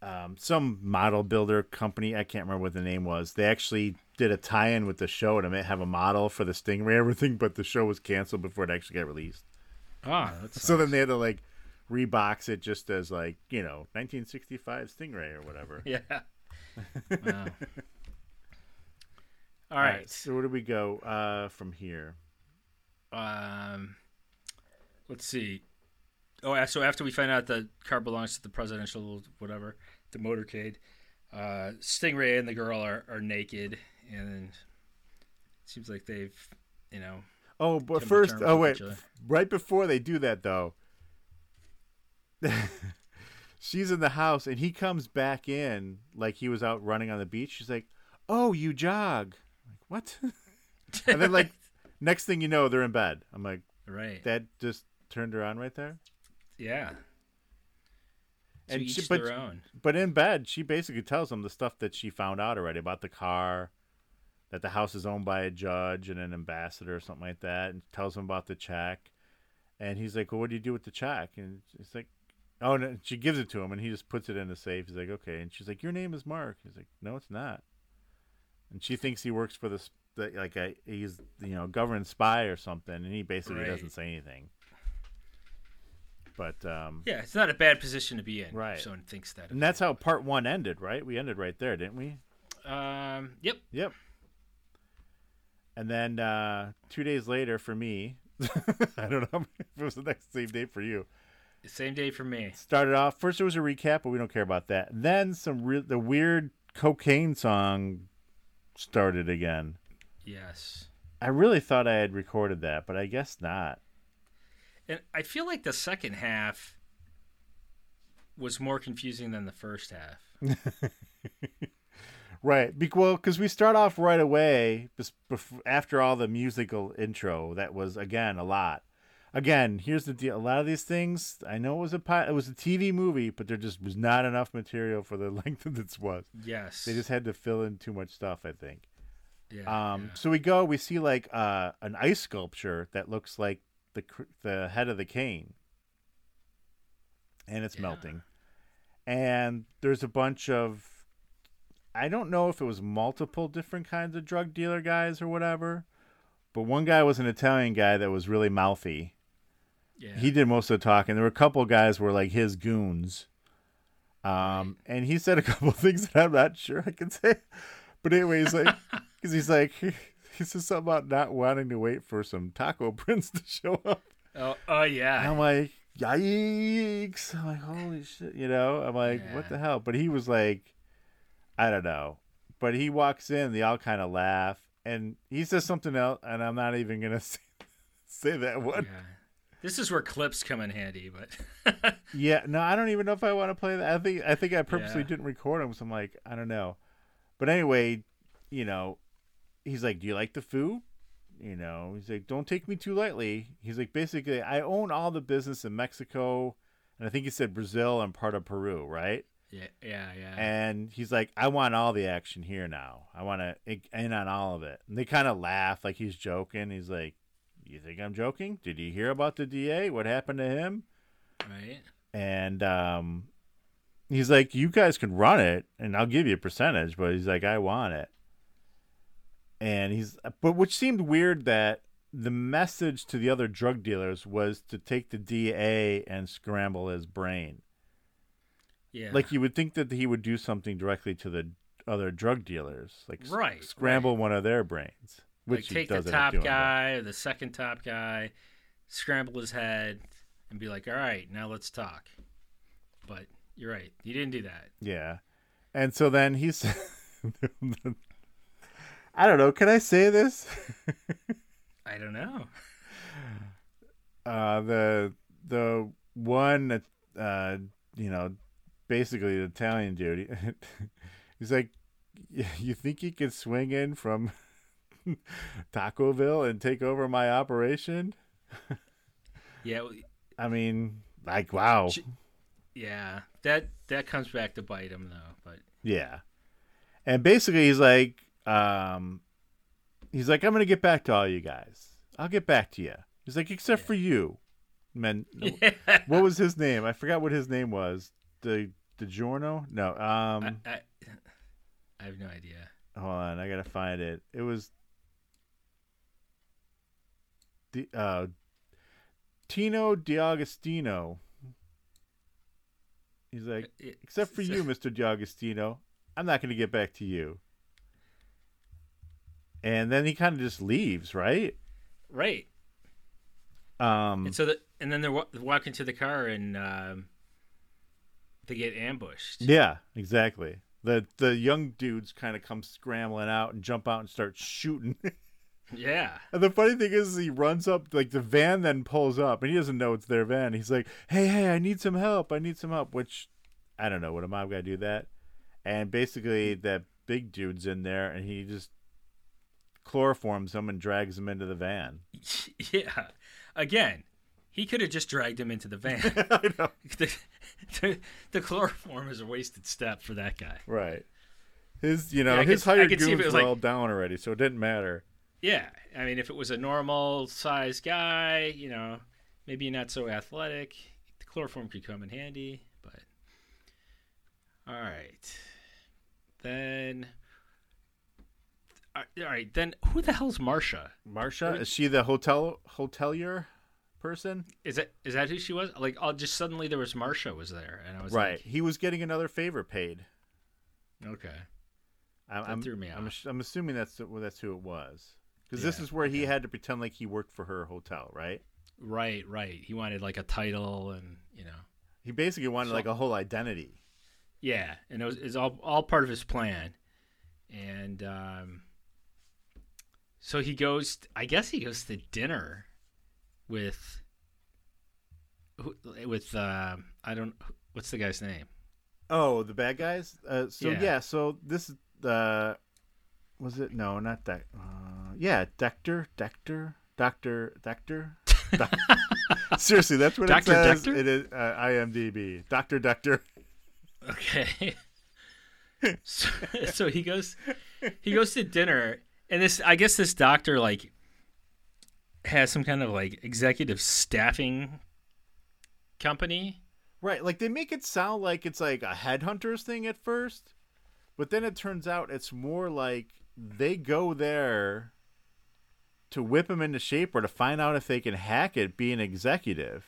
um, some model builder company I can't remember what the name was. They actually did a tie-in with the show to have a model for the Stingray everything, but the show was canceled before it actually got released. Ah, that's So then they had to like rebox it just as like you know 1965 Stingray or whatever. Yeah. Wow. All right. So where do we go uh, from here? Um, let's see. Oh, so after we find out the car belongs to the presidential whatever, the motorcade, uh, Stingray and the girl are, are naked, and it seems like they've, you know, Oh, but first, oh wait, right before they do that though, she's in the house and he comes back in like he was out running on the beach. She's like, "Oh, you jog?" I'm like what? and then like next thing you know, they're in bed. I'm like, right? that just turned her on right there. yeah. And each she- but- their own. But in bed, she basically tells him the stuff that she found out already about the car, that the house is owned by a judge and an ambassador or something like that, and tells him about the check. And he's like, "Well, what do you do with the check?" And it's like, "Oh," no. she gives it to him, and he just puts it in the safe. He's like, "Okay," and she's like, "Your name is Mark." He's like, "No, it's not." And she thinks he works for the, s- the like a he's you know government spy or something, and he basically Right. doesn't say anything. But um, Yeah, it's not a bad position to be in. Right. If someone thinks that. and that's how part one ended, right? We ended right there, didn't we? Um. Yep. Yep. And then uh, two days later for me, I don't know if it was the next same day for you. Same day for me. Started off first. There was a recap, but we don't care about that. Then some re- the weird cocaine song started again. Yes. I really thought I had recorded that, but I guess not. And I feel like the second half was more confusing than the first half. Right. Be- well, because we start off right away bef- after all the musical intro. That was again a lot. Again, here's the deal. A lot of these things, I know it was a it was a TV movie, but there just was not enough material for the length that this was. Yes. They just had to fill in too much stuff, I think. yeah, Um, yeah. So we go, we see like uh, an ice sculpture that looks like the the head of the cane, and it's Yeah. melting. And there's a bunch of, I don't know if it was multiple different kinds of drug dealer guys or whatever, but one guy was an Italian guy that was really mouthy. Yeah. He did most of the talking. There were a couple guys were like his goons. Um, and he said a couple of things that I'm not sure I can say. But anyway, he's like, because he's like, he says something about not wanting to wait for some taco prince to show up. oh, oh And yeah. I'm like, yikes! I'm like, holy shit, you know? I'm like, what the hell? But he was like, I don't know. But he walks in, they all kind of laugh, and he says something else, and I'm not even gonna say, say that one. yeah. This is where clips come in handy, but Yeah, no, I don't even know if I want to play that. I think I think I purposely Yeah. didn't record them, so I'm like, I don't know. But anyway, you know, he's like, "Do you like the food?" You know, he's like, "Don't take me too lightly." He's like, basically, I own all the business in Mexico, and I think he said Brazil and part of Peru, right? yeah, yeah, yeah. And he's like, "I want all the action here now. I want to in on all of it." And they kind of laugh like he's joking. He's like, "You think I'm joking? Did you hear about the DA? What happened to him?" right. and um, he's like, "You guys can run it, and I'll give you a percentage." But he's like, "I want it," and he's but which seemed weird that the message to the other drug dealers was to take the DA and scramble his brain. Yeah. Like you would think that he would do something directly to the other drug dealers, like Right, scramble one of their brains, which he take the doesn't end up top guy or the second top guy, scramble his head, and be like, "All right, now let's talk." But you're right. He didn't do that. Yeah. And so then he's I don't know, can I say this? I don't know. uh the the one that uh you know basically the Italian dude he's like you think you could swing in from Tacoville and take over my operation? Yeah, I mean, like wow. Ch- yeah. That that comes back to bite him though. But Yeah. And basically he's like um he's like I'm going to get back to all you guys. I'll get back to you. He's like except for you. Man what was his name? I forgot what his name was. The the Giorno? No. I, Um I, I have no idea. hold on, I got to find it. It was the uh Tino D'Agostino. He's like, except for you, Mister D'Agostino, I'm not going to get back to you. And then he kind of just leaves, right? right. Um, And so the and then they're wa- walking to the car and um, they get ambushed. yeah, exactly. The the young dudes kind of come scrambling out and jump out and start shooting. Yeah. And the funny thing is, he runs up, like the van then pulls up, and he doesn't know it's their van. He's like, "Hey, hey, I need some help. I need some help." Which, I don't know, would a mob guy do that? And basically, that big dude's in there, and he just chloroforms him and drags him into the van. Yeah. Again, he could have just dragged him into the van. I know, the, the, the chloroform is a wasted step for that guy. right? His, you know, Yeah, his could- hired goons were like- all down already, so it didn't matter. Yeah. I mean, if it was a normal size guy, you know, maybe not so athletic, the chloroform could come in handy. But all right, then. Uh, all right, then who the hell's Marsha? Marsha, is she the hotel hotelier person? Is that is that who she was? Like, all just suddenly there was Marsha was there, and I was Right. He was getting another favor paid. okay, I'm, That I'm, threw me I'm, I'm assuming that's that's who it was. Because this is where he had to pretend like he worked for her hotel, right? right, right. He wanted like a title, and you know, He basically wanted So- like a whole identity. yeah, and it was it's all all part of his plan, and um, so he goes. I guess he goes to dinner with with uh, I don't what's the guy's name. Oh, the bad guys. Uh, so yeah. Yeah. so this is the was it? No, not that. Uh, yeah, Dector, Dector, Doctor, Dector. Seriously, that's what Dr. it says. Dector? It is uh, IMDb. Doctor Dector. Okay. so, so he goes he goes to dinner and this I guess this doctor like has some kind of like executive staffing company. Right, like they make it sound like it's like a headhunters thing at first, but then it turns out it's more like they go there to whip him into shape or to find out if they can hack it, be an executive.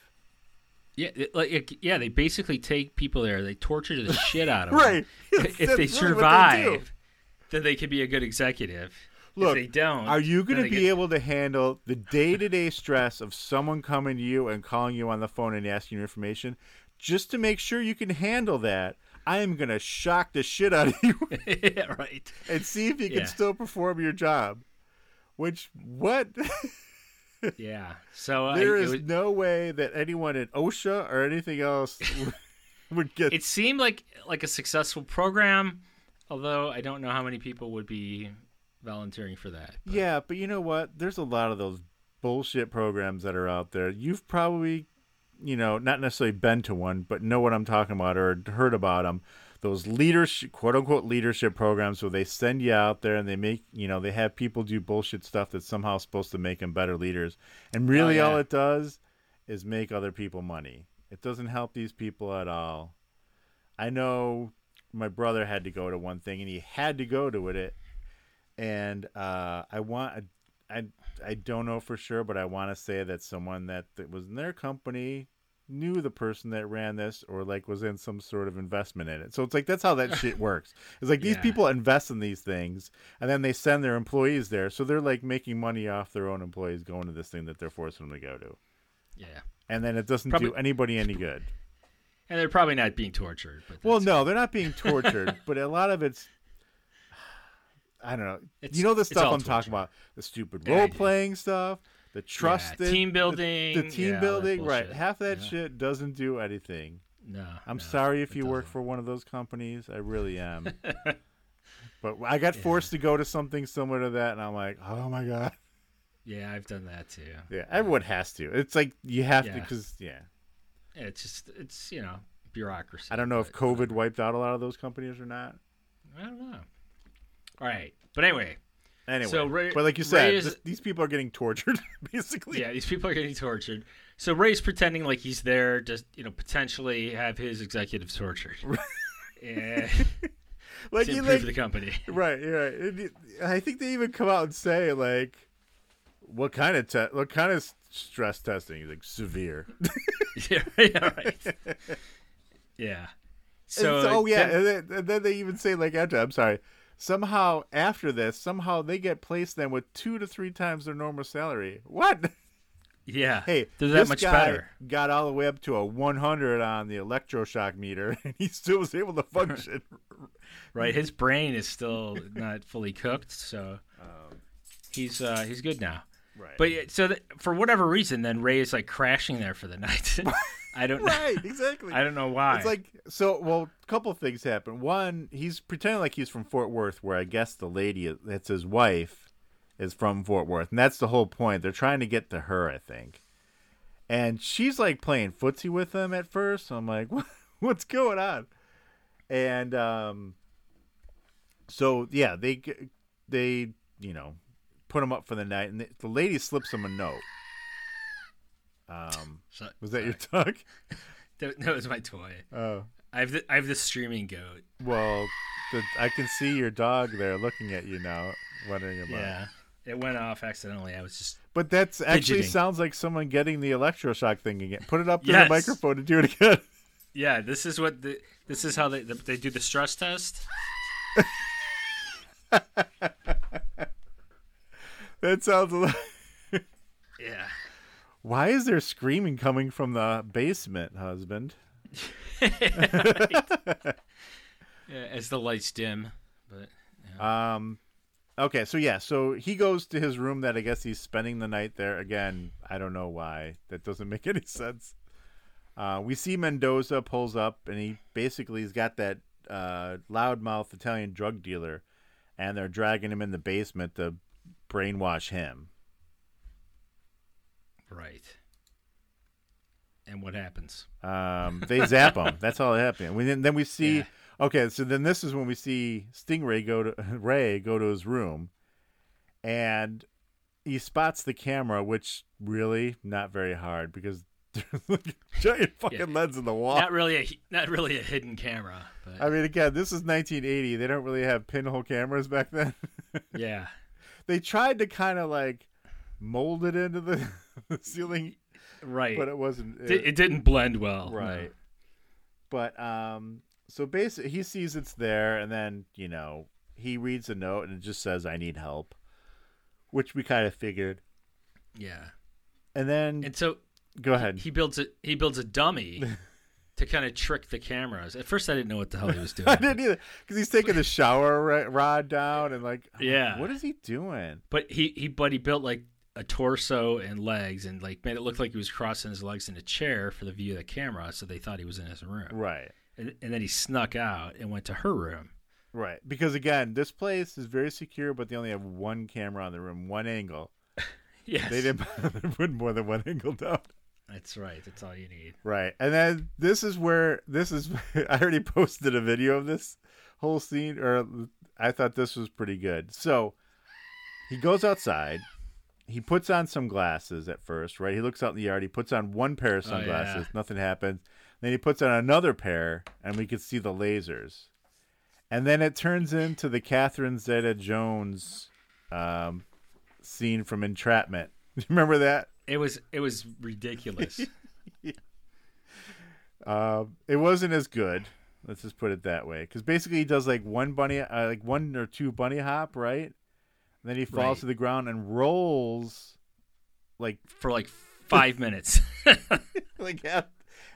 Yeah, like yeah, they basically take people there, they torture the shit out of them. Right. If That's they really they survive, then they can be a good executive. Look, if they don't, Are you going to be get- able to handle the day-to-day stress of someone coming to you and calling you on the phone and asking you information? Just to make sure you can handle that, I am going to shock the shit out of you yeah, right. and see if you can still perform your job. Which what? Yeah. So uh, There I, is was- no way that anyone at OSHA or anything else would- would get. it seemed like like a successful program, although I don't know how many people would be volunteering for that. But yeah, but you know what? There's a lot of those bullshit programs that are out there. You've probably, you know, not necessarily been to one, but know what I'm talking about or heard about them. Those leadership, quote unquote, leadership programs where they send you out there and they make, you know, they have people do bullshit stuff that's somehow supposed to make them better leaders. And really all yeah. it does is make other people money. It doesn't help these people at all. I know my brother had to go to one thing and he had to go to it and uh, I want I I don't know for sure, but I want to say that someone that, that was in their company knew the person that ran this or like was in some sort of investment in it. So it's like that's how that shit works. It's like these Yeah. people invest in these things and then they send their employees there. So they're like making money off their own employees going to this thing that they're forcing them to go to. yeah, And then it doesn't Probably- do anybody any good. and they're probably not being tortured. Well, no, they're not being tortured, but a lot of it's I don't know. It's- you know the stuff I'm talking about, the stupid Yeah, role playing stuff, the trust, team building, the, team yeah, building, right? Half that Yeah. shit doesn't do anything. no. I'm no, sorry if you work doesn't. for one of those companies. I really am. but I got forced to go to something similar to that, and I'm like, oh my god. Yeah, I've done that too. Yeah, everyone has to. It's like you have to because yeah. It's just it's you know bureaucracy. I don't know if COVID whatever. wiped out a lot of those companies or not. I don't know. All right, but anyway, Anyway, So Ray- but like you said, is- th- these people are getting tortured, basically. yeah, these people are getting tortured. So Ray's pretending like he's there to you know potentially have his executives tortured. yeah, like to improve like the company. right, right. I think they even come out and say like, what kind of te- what kind of stress testing? He's like severe. yeah, yeah, right. Yeah. So, oh yeah, then, and then they even say like after I'm sorry. Somehow after this, somehow they get placed then with two to three times their normal salary. What? yeah. Hey, they're this that much guy better. got all the way up to a 100 on the electroshock meter, and he still was able to function. Right. His brain is still not fully cooked, so he's uh, he's good now. right. But so that, for whatever reason, then Ray is like crashing there for the night. I don't know. right, exactly. I don't know why. It's like so. Well, a couple of things happen. One, he's pretending like he's from Fort Worth, where I guess the lady that's his wife is from Fort Worth, and that's the whole point. They're trying to get to her, I think. And she's like playing footsie with him at first. So I'm like, what, what's going on? And um, so yeah, they they you know put him up for the night, and the, the lady slips him a note. Um, So- was that your dog? that, that was my toy. Oh. I have the I have the streaming goat. Well, the, I can see your dog there looking at you now, wondering about. Yeah. It went off accidentally. I was just But that's actually sounds like someone getting the electroshock thing again. Put it up to Yes. the microphone and do it again. yeah. This is what the this is how they they do the stress test. that sounds. A lot... Yeah. Why is there screaming coming from the basement, husband? Yeah, as the lights dim, but Um, okay, so yeah, so he goes to his room that I guess he's spending the night there again. I don't know why. That doesn't make any sense. Uh, we see Mendoza pulls up, and he basically he's got that uh, loudmouth Italian drug dealer, and they're dragging him in the basement to brainwash him. Right. And what happens? Um, they zap him. That's all that happened. We then, then we see. Yeah. Okay, so then this is when we see Stingray go to Ray go to his room, and he spots the camera, which really not very hard because there's like a giant fucking Yeah. lens in the wall. Not really a not really a hidden camera, but I mean, again, this is 1980. They don't really have pinhole cameras back then. yeah. they tried to kind of like mold it into the, the ceiling, Right. but it wasn't. Di- it didn't blend well. no. Right. But um so basically he sees it's there and then, you know, he reads a note and it just says I need help, which we kind of figured. Yeah. And then And so go ahead. he builds a he builds a dummy to kind of trick the cameras. At first, I didn't know what the hell he was doing. I didn't either cuz he's taking the shower rod down and like like, Yeah. what is he doing? But he he but he built like a torso and legs and like made it look like he was crossing his legs in a chair for the view of the camera, so they thought he was in his room. Right. And, and then he snuck out and went to her room. Right. Because again, this place is very secure but they only have one camera on the room, one angle. Yes, They didn't put more than one angle down. That's right. That's all you need. Right. And then this is where this is I already posted a video of this whole scene or I thought this was pretty good. So he goes outside. He puts on some glasses at first, right? He looks out in the yard. He puts on one pair of Oh, yeah. sunglasses. Nothing happens. Then he puts on another pair, and we can see the lasers. And then it turns into the Catherine Zeta-Jones um, scene from Entrapment. Remember that? It was it was ridiculous. Uh, it wasn't as good. Let's just put it that way. Because basically, he does like one bunny, uh, like one or two bunny hop, right? And then he falls Right. to the ground and rolls, like for like five minutes. like half,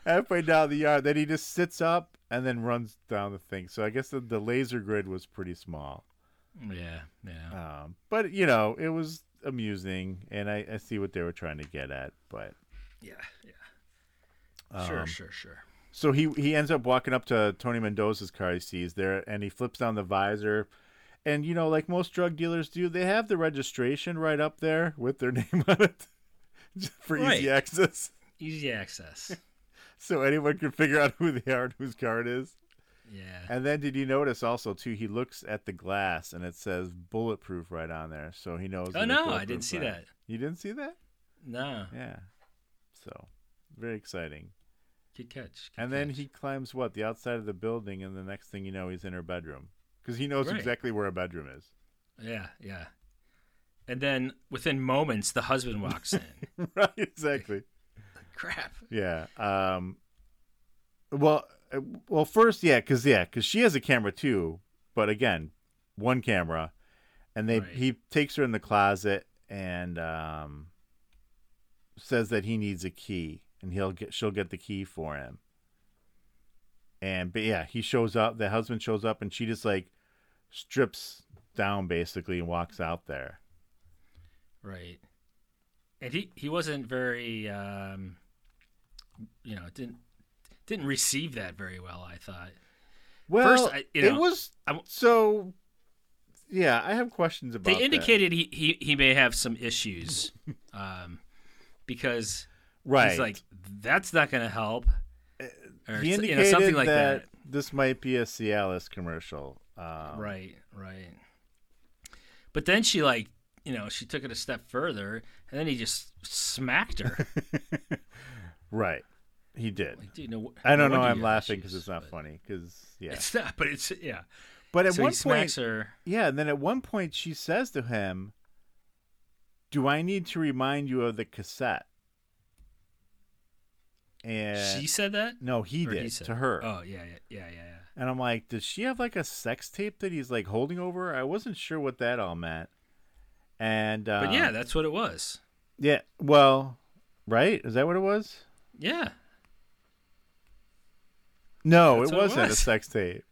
halfway down the yard. Then he just sits up and then runs down the thing. So I guess the, the laser grid was pretty small. yeah, yeah. Um, but you know, it was amusing, and I, I see what they were trying to get at. But Yeah, yeah. Sure, um, sure, sure. So he he ends up walking up to Tony Mendoza's car he sees there, and he flips down the visor. And you know, like most drug dealers do, they have the registration right up there with their name on it for Right. easy access, Easy access. so anyone can figure out who they are and whose car it is. Yeah. And then did you notice also too? He looks at the glass and it says bulletproof right on there, so he knows. Oh no, I didn't see that. You didn't see that? No. Yeah. So very exciting. Good catch. good And then he climbs what the outside of the building, and the next thing you know, he's in her bedroom because he knows Right. exactly where a bedroom is. Yeah, yeah. And then within moments, the husband walks in. right, exactly. Crap. Yeah. Um. Well, uh, well, first, yeah, because yeah, because she has a camera too, but again, one camera, and they Right. he takes her in the closet and um, says that he needs a key, and he'll get she'll get the key for him. And but yeah, he shows up. The husband shows up, and she just like strips down basically and walks out there. Right. And he he wasn't very um you know, didn't didn't receive that very well, I thought. Well, I- you it know, was I w- so. Yeah, I have questions about. They that. indicated he, he he may have some issues. um because right. he's like that's not going to help. Or he indicated you know, something like that, that. this might be a Cialis commercial. Um, Right, right. But then she like, you know, she took it a step further and then he just smacked her. Right. He did. like, dude, no, I don't no know. I'm laughing because it's not but- funny. Because yeah. It's not, but it's yeah. But at so one point, her. yeah. And then at one point, she says to him, "Do I need to remind you of the cassette?" And she said that. no, he Or did said to it? her. Oh yeah, yeah, yeah, yeah. yeah. And I'm like, does she have like a sex tape that he's like holding over? her? I wasn't sure what that all meant. And uh, But yeah, that's what it was. yeah. Well, right? Is that what it was? Yeah. No, That's it what it wasn't a was. sex tape.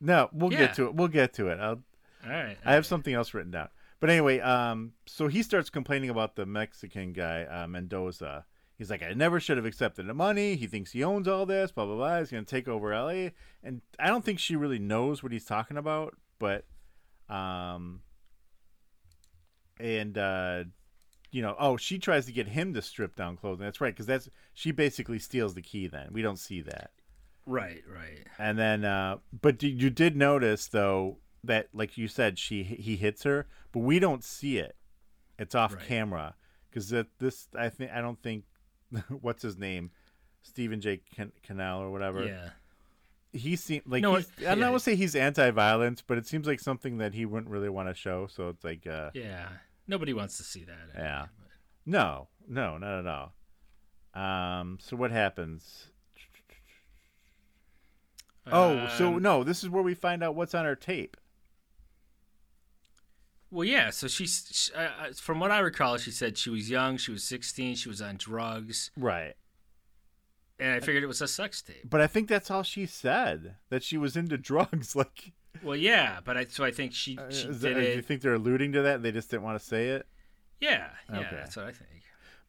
No, we'll Yeah. get to it. We'll get to it. I'll, All right. I have something else written down. But anyway, um, so he starts complaining about the Mexican guy, uh, Mendoza. He's like, I never should have accepted the money. He thinks he owns all this, blah, blah, blah. He's going to take over LA. And I don't think she really knows what he's talking about, but, um, and, uh, you know, oh, she tries to get him to strip down clothing. That's right. Cause that's, she basically steals the key then. We don't see that. Right, right. And then, uh, but you did notice though that, like you said, she he hits her, but we don't see it. It's off Right. camera because that this I think I don't think what's his name, Stephen J. Can- Cannell or whatever. Yeah. he seemed like No, he's, it- I'm not yeah. gonna say he's anti-violence, but it seems like something that he wouldn't really want to show. So it's like, uh, Yeah. Nobody wants to see that. yeah, no, no, not at all. Um, so what happens? Oh, so Um, no, this is where we find out what's on our tape. Well, yeah. So she's, she, uh, uh, from what I recall, she said she was young. She was 16. She was on drugs, Right. and I figured it was a sex tape. But I think that's all she said that she was into drugs. Like, Well, yeah, but I so I think she uh, she did that- do it. you think they're alluding to that? and They just didn't want to say it. yeah, yeah, Okay. that's what I think.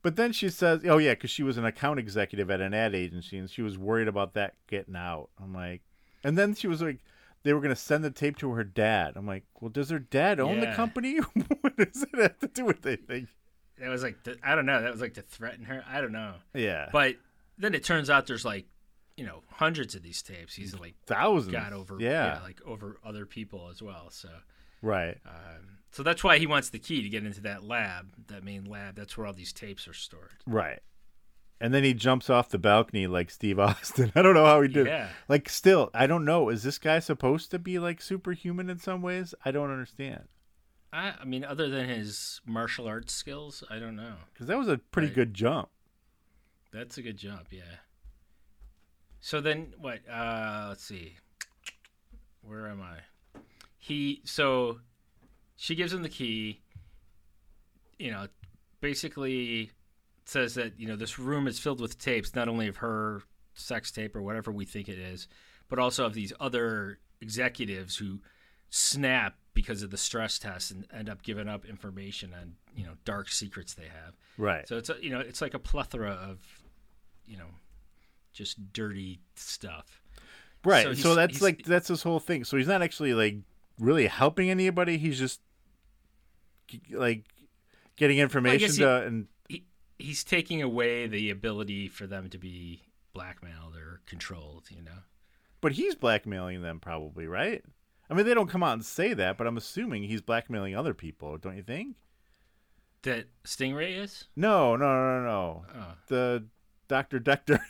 But then she says, "Oh yeah, because she was an account executive at an ad agency, and she was worried about that getting out." I'm like, and then she was like, they were gonna send the tape to her dad. I'm like, well, does her dad own the company? what does it have to do with anything? That was like the, I don't know. That was like to threaten her. I don't know. Yeah, But then it turns out there's like, you know, hundreds of these tapes. He's like thousands. got over, Yeah, like over other people as well. So, right. um, so that's why he wants the key to get into that lab, that main lab. That's where all these tapes are stored. Right. And then he jumps off the balcony like Steve Austin. I don't know how he did. it. Yeah. Like, still, I don't know. Is this guy supposed to be like superhuman in some ways? I don't understand. I, I mean, other than his martial arts skills, I don't know. Because that was a pretty good jump. That's a good jump, yeah. So then what? Uh, let's see. Where am I? He so she gives him the key. You know, basically says that you know this room is filled with tapes, not only of her sex tape or whatever we think it is, but also of these other executives who snap because of the stress test and end up giving up information on you know dark secrets they have. Right. So it's a, you know it's like a plethora of you know just dirty stuff. right. so So, that's like, that's his whole thing. So he's not actually like really helping anybody. He's just like getting information guess he- to, and he's taking away the ability for them to be blackmailed or controlled. You know. but he's blackmailing them probably, right? I mean, they don't come out and say that, but I'm assuming he's blackmailing other people, don't you think? That Stingray is? No, no, no, no, no. Oh. The Dr. Dector.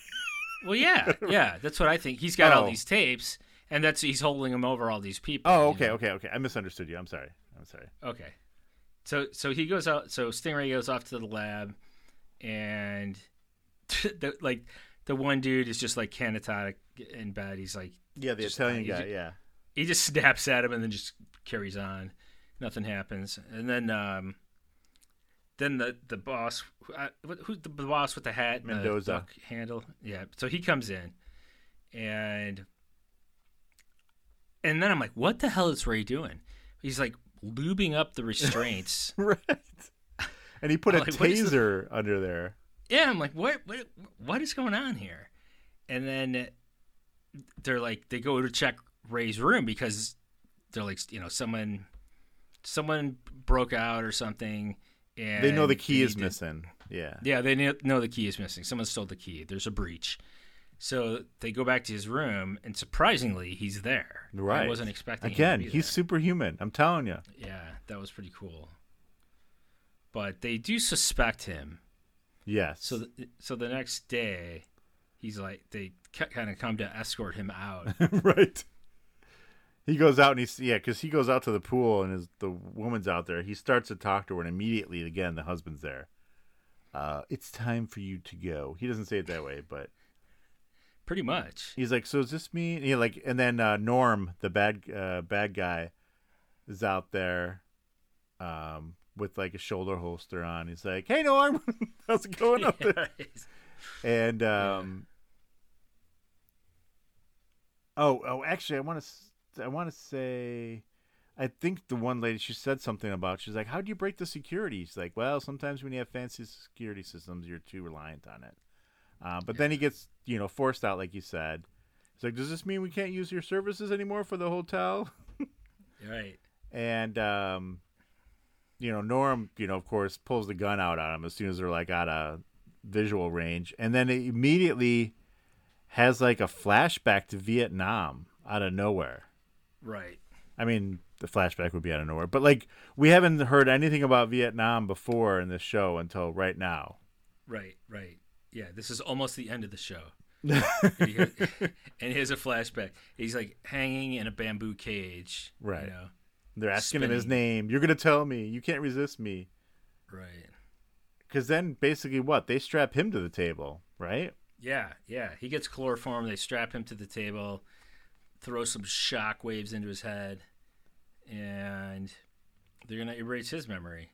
Well, yeah, yeah. That's what I think. He's got all Oh. these tapes, and that's he's holding them over all these people. oh, you okay, know? okay, okay. I misunderstood you. I'm sorry. I'm sorry. Okay. So so he goes out. So Stingray goes off to the lab, and the, like the one dude is just like canatotic in bed. He's like Yeah, the Just- Italian guy. ju- yeah. he just snaps at him and then just carries on. Nothing happens, and then um, then the the boss, uh, who's the boss with the hat, and the Mendoza. duck handle? Yeah, so he comes in, and and then I'm like, what the hell is Ray doing? He's like lubing up the restraints. right. And he put a I'm like, what is the- taser under there. yeah, I'm like, what what what is going on here? And then they're like, they go to check Ray's room because they're like, you know, someone someone broke out or something. And They know the key is to- missing. Yeah. Yeah, they know the key is missing. Someone stole the key. There's a breach. So they go back to his room, and surprisingly, he's there. Right. I wasn't expecting. him Again, he's there. superhuman. I'm telling you. Yeah, that was pretty cool. But they do suspect him. Yes. So, th- so the next day, he's like, they kind of come to escort him out. right. He goes out and he's yeah, because he goes out to the pool and his the woman's out there. He starts to talk to her and immediately again the husband's there. Uh, it's time for you to go. He doesn't say it that way, but Pretty much. he's like, "So is this me?" And he like, and then uh, Norm, the bad uh, bad guy, is out there, um, with like a shoulder holster on. He's like, "Hey, Norm, how's it going up there?" And um, oh, oh, actually, I want to, I want to say, I think the one lady she said something about. She's like, "How do you break the security?" She's like, "Well, sometimes when you have fancy security systems, you're too reliant on it." Uh, but then he gets, you know, forced out, like you said. He's like, "Does this mean we can't use your services anymore for the hotel?" right. and um, you know Norm, you know, of course, pulls the gun out on him as soon as they're like out of visual range, and then it immediately has like a flashback to Vietnam out of nowhere. Right. I mean, the flashback would be out of nowhere, but like we haven't heard anything about Vietnam before in this show until right now. Right. Right. Yeah. This is almost the end of the show. and, he has, and here's a flashback. He's like hanging in a bamboo cage. Right. You know? They're asking him his name. You're gonna tell me. You can't resist me. Right. Because then, basically, what they strap him to the table, right? Yeah, yeah. He gets chloroform. They strap him to the table, throw some shock waves into his head, and they're gonna erase his memory.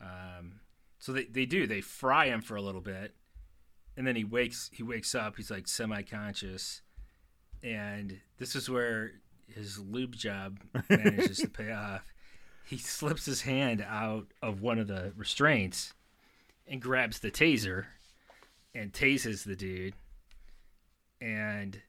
Um, so they, they do. They fry him for a little bit, and then he wakes. He wakes up. He's like semi-conscious, and this is where his lube job manages to pay off. He slips his hand out of one of the restraints and grabs the taser and tases the dude. And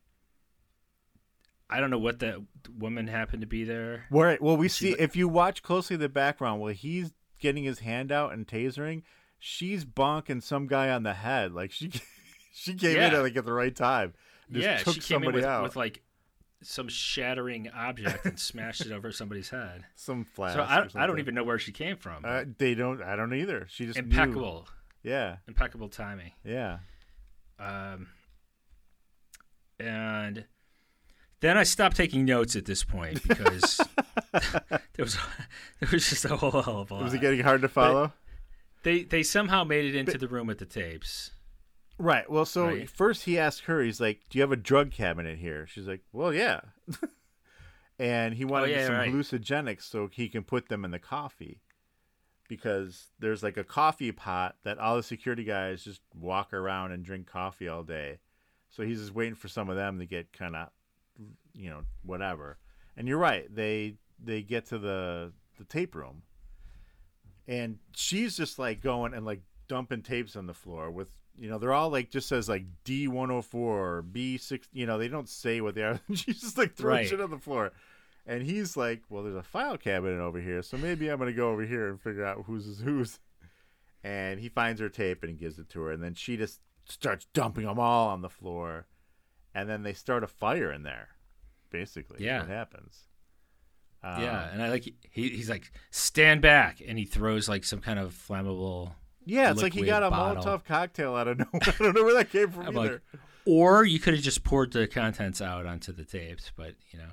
I don't know what that woman happened to be there. Right. Well, we She see like- if you watch closely the background, while he's getting his hand out and tasering, she's bonking some guy on the head. Like she, she came in at like at the right time. Just yeah, took she came in somebody with, out. with like some shattering object and smashed it over somebody's head. some flash. So I, I don't even know where she came from. Uh, they don't. I don't either. She just knew. impeccable, Yeah. impeccable timing. Yeah. Um, and then I stopped taking notes at this point because there was there was just a whole hell of a lot. Was it getting hard to follow? They they somehow made it into the room with the tapes. Right. Well, so Right. first he asked her, he's like, "Do you have a drug cabinet here?" She's like, "Well, yeah." and he wanted Oh, yeah, some right. hallucinogenics so he can put them in the coffee, because there's like a coffee pot that all the security guys just walk around and drink coffee all day. So he's just waiting for some of them to get kind of, you know, whatever. And you're right. They they get to the the tape room, and she's just like going and like dumping tapes on the floor with you know they're all like just says like D one hundred four B six you know they don't say what they are she's just like throwing Right. shit on the floor and he's like well there's a file cabinet over here so maybe I'm gonna go over here and figure out whose is whose and he finds her tape and he gives it to her and then she just starts dumping them all on the floor and then they start a fire in there basically Yeah. what happens Um, yeah, and I like he, he's like stand back, and he throws like some kind of flammable. Yeah it's like he got a bottle. Molotov cocktail out of nowhere I don't know where that came from I'm either like, or you could have just poured the contents out onto the tapes, but you know.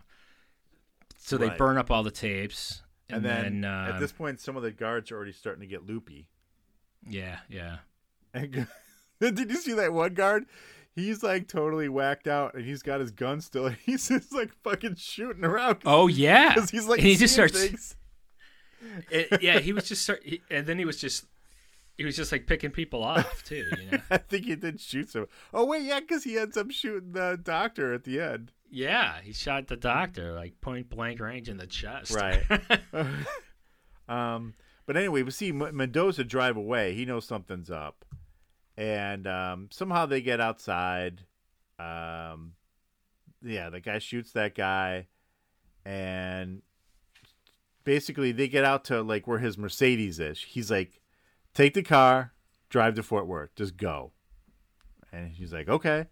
So they Right. burn up all the tapes, And, and, then, then, um, at this point, some of the guards are already starting to get loopy. yeah, yeah, And did you see that one guard? he's like totally whacked out, and he's got his gun still. And he's just like fucking shooting around. Oh yeah, because he's like and he just starts. It, yeah, he was just start, he, and then he was just he was just like picking people off too. You know? I think he did shoot some. Oh wait, yeah, because he ends up shooting the doctor at the end. yeah, he shot the doctor like point blank range in the chest. Right. um, but anyway, we see Mendoza drive away. He knows something's up, and um, somehow they get outside. Um, yeah, the guy shoots that guy, and basically they get out to like where his Mercedes is. He's like, "Take the car, drive to Fort Worth, just go." And he's like, "Okay."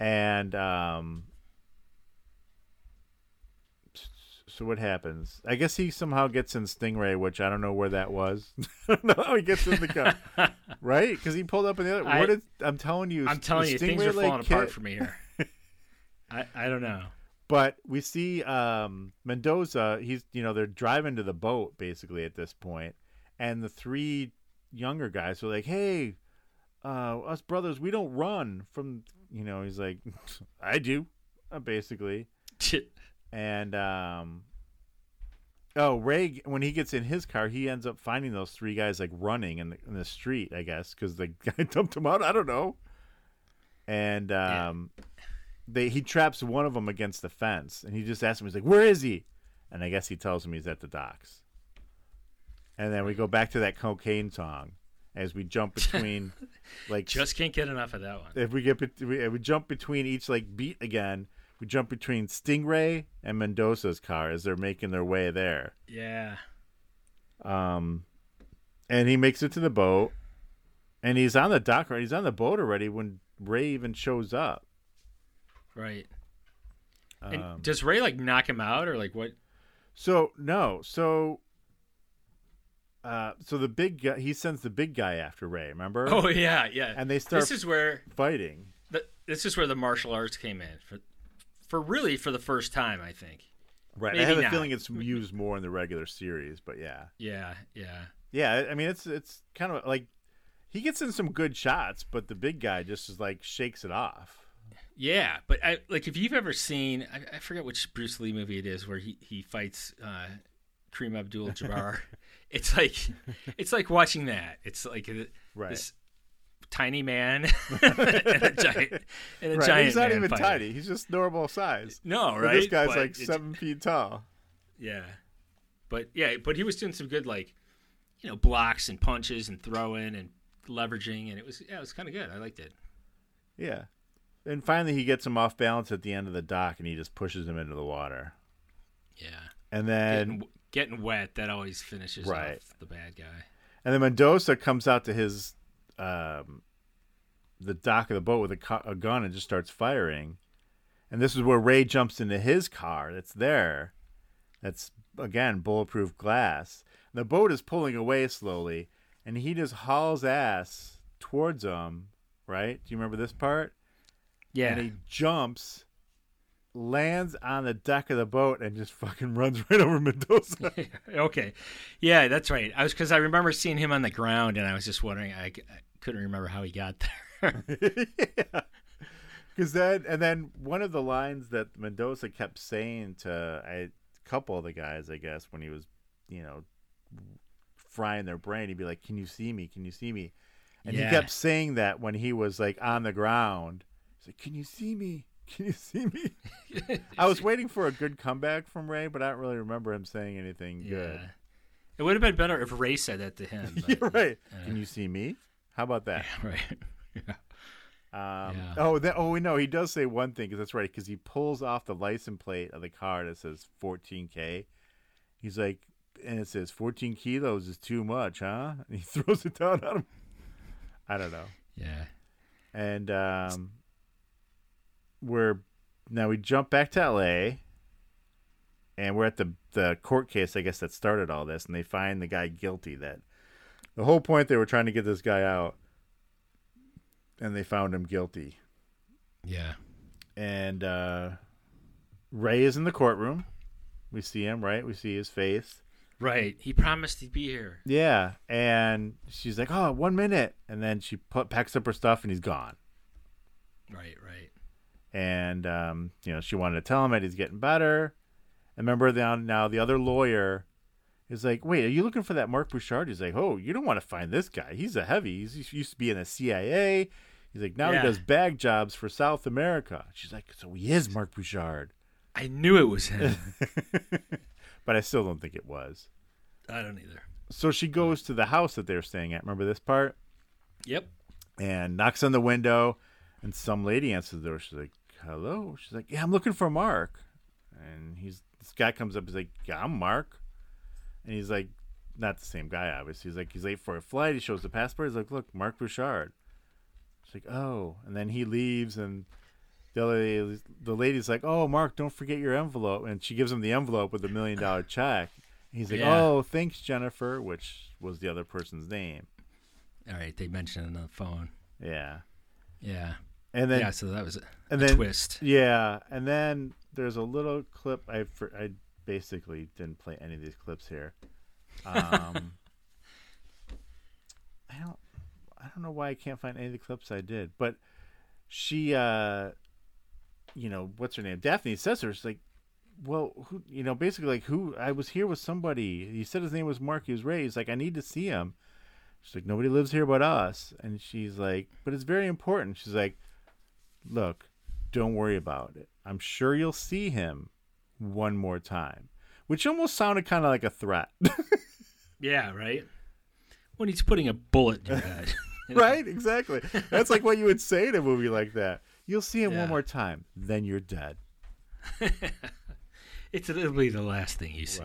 And um, so what happens? I guess he somehow gets in Stingray, which I don't know where that was. I don't know how he gets in the car, right? Because he pulled up in the other. I- what is? I'm telling you, I'm telling you, things are like, falling apart for me here. I I don't know. But we see um, Mendoza. He's you know they're driving to the boat basically at this point, and the three younger guys are like, "Hey, uh, us brothers, we don't run from." You know, he's like, "I do," uh, basically. And um Oh, Ray when he gets in his car, he ends up finding those three guys like running in the in the street, I guess, cuz the guy dumped them out, I don't know. And Yeah. um they he traps one of them against the fence and he just asks him he's like, "Where is he?" And I guess he tells him he's at the docks. And then we go back to that cocaine song as we jump between like Just can't get enough of that one. if we get we, we jump between each like beat again we jump between stingray and mendoza's car as they're making their way there Yeah. um and he makes it to the boat and he's on the dock right he's on the boat already when ray even shows up Right. And um, does Ray like knock him out or like what? so no so uh so the big guy he sends the big guy after ray remember Oh yeah, yeah. and they start this is where fighting the, this is where the martial arts came in for for really for the first time, I think. right i maybe have a feeling it's used more in the regular series but yeah Yeah, yeah. Yeah, I mean it's it's kind of like he gets in some good shots, but the big guy just is like shakes it off. Yeah, but I like if you've ever seen I, I forget which Bruce Lee movie it is where he he fights uh Kareem Abdul-Jabbar. it's like it's like watching that. It's like a, Right. this tiny man and a giant and a right. giant He's not even fighting. tiny. He's just normal size. No, right? This guy's But like seven feet tall. Yeah, but yeah, but he was doing some good like, you know, blocks and punches and throwing and leveraging, and it was yeah, it was kind of good. I liked it. Yeah. And finally, he gets him off balance at the end of the dock, and he just pushes him into the water. Yeah, And then getting wet that always finishes Right. off the bad guy. and then Mendoza comes out to his um, the dock of the boat with a, co- a gun and just starts firing. And this is where Ray jumps into his car that's there. That's again bulletproof glass. The boat is pulling away slowly, and he just hauls ass towards them. Right? Do you remember this part? Yeah, And he jumps, lands on the deck of the boat, and just fucking runs right over Mendoza. okay, yeah, that's right. I was because I remember seeing him on the ground, and I was just wondering. I couldn't remember how he got there. yeah. Because then, and then one of the lines that Mendoza kept saying to a couple of the guys, I guess, when he was, you know, frying their brain, he'd be like, "Can you see me? Can you see me?" And Yeah. he kept saying that when he was like on the ground. He's like, "Can you see me? Can you see me?" I was waiting for a good comeback from Ray, but I don't really remember him saying anything good. Yeah. It would have been better if Ray said that to him. but- You're right. Can you see me? How about that? right. Um, Yeah. Oh, that, oh, no, he does say one thing because that's right. Because he pulls off the license plate of the car that says 14k. He's like, and it says 14 kilos is too much, huh? And he throws it down on him. I don't know. Yeah. And um, we're now we jump back to L.A. And we're at the the court case, I guess that started all this, and they find the guy guilty. That the whole point they were trying to get this guy out, and they found him guilty. Yeah. and uh, Ray is in the courtroom. We see him, right? We see his face. Right. He promised he'd be here. Yeah, and she's like, "Oh, one minute," and then she put, packs up her stuff, and he's gone. Right, right. And um, you know she wanted to tell him that he's getting better. And remember now, now the other lawyer is like, "Wait, are you looking for that Mark Bouchard?" He's like, "Oh, you don't want to find this guy. He's a heavy. He's, he used to be in the CIA. He's like now Yeah. he does bag jobs for South America." She's like, "So he is Mark Bouchard," I knew it was him. but I still don't think it was. I don't either. So she goes to the house that they're staying at. Remember this part? Yep. and knocks on the window, and some lady answers the door. She's like, "Hello." She's like, "Yeah, I'm looking for Mark." And he's this guy comes up. He's like, "Yeah, I'm Mark," and he's like, not the same guy, obviously. He's like, he's late for a flight. He shows the passport. He's like, "Look, Mark Bouchard." She's like, "Oh," and then he leaves, and the other lady, the lady's like, "Oh, Mark, don't forget your envelope," and she gives him the envelope with the million dollar check. He's like, Yeah. "Oh, thanks, Jennifer," which was the other person's name. All right, they mentioned it on the phone. Yeah, Yeah. And then yeah, so that was a, and a then twist. Yeah, and then there's a little clip. I for, I basically didn't play any of these clips here. Um, I don't I don't know why I can't find any of the clips I did, but she, uh, you know, what's her name? Daphne says her, she's like, well, who, you know, basically like who? I was here with somebody. He said his name was Mark. He was raised. Like I need to see him. She's like, nobody lives here but us. And she's like, but it's very important. She's like, look, don't worry about it. I'm sure you'll see him one more time, which almost sounded kind of like a threat, Yeah, right. When he's putting a bullet in your head. right? Exactly. That's like what you would say in a movie like that. You'll see him Yeah. one more time, then you're dead. It's literally the last thing you see.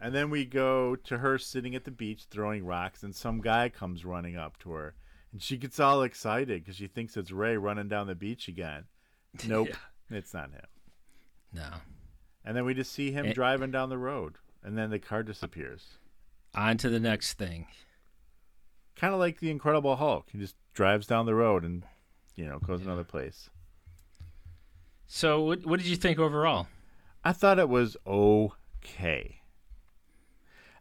And then we go to her sitting at the beach throwing rocks, and some guy comes running up to her, and she gets all excited because she thinks it's Ray running down the beach again. Nope, it's not him. No. And then we just see him Eh. driving down the road, and then the car disappears. On to the next thing. Kind of like the Incredible Hulk. He just drives down the road and, you know, goes another place. So, what, what did you think overall? I thought it was okay.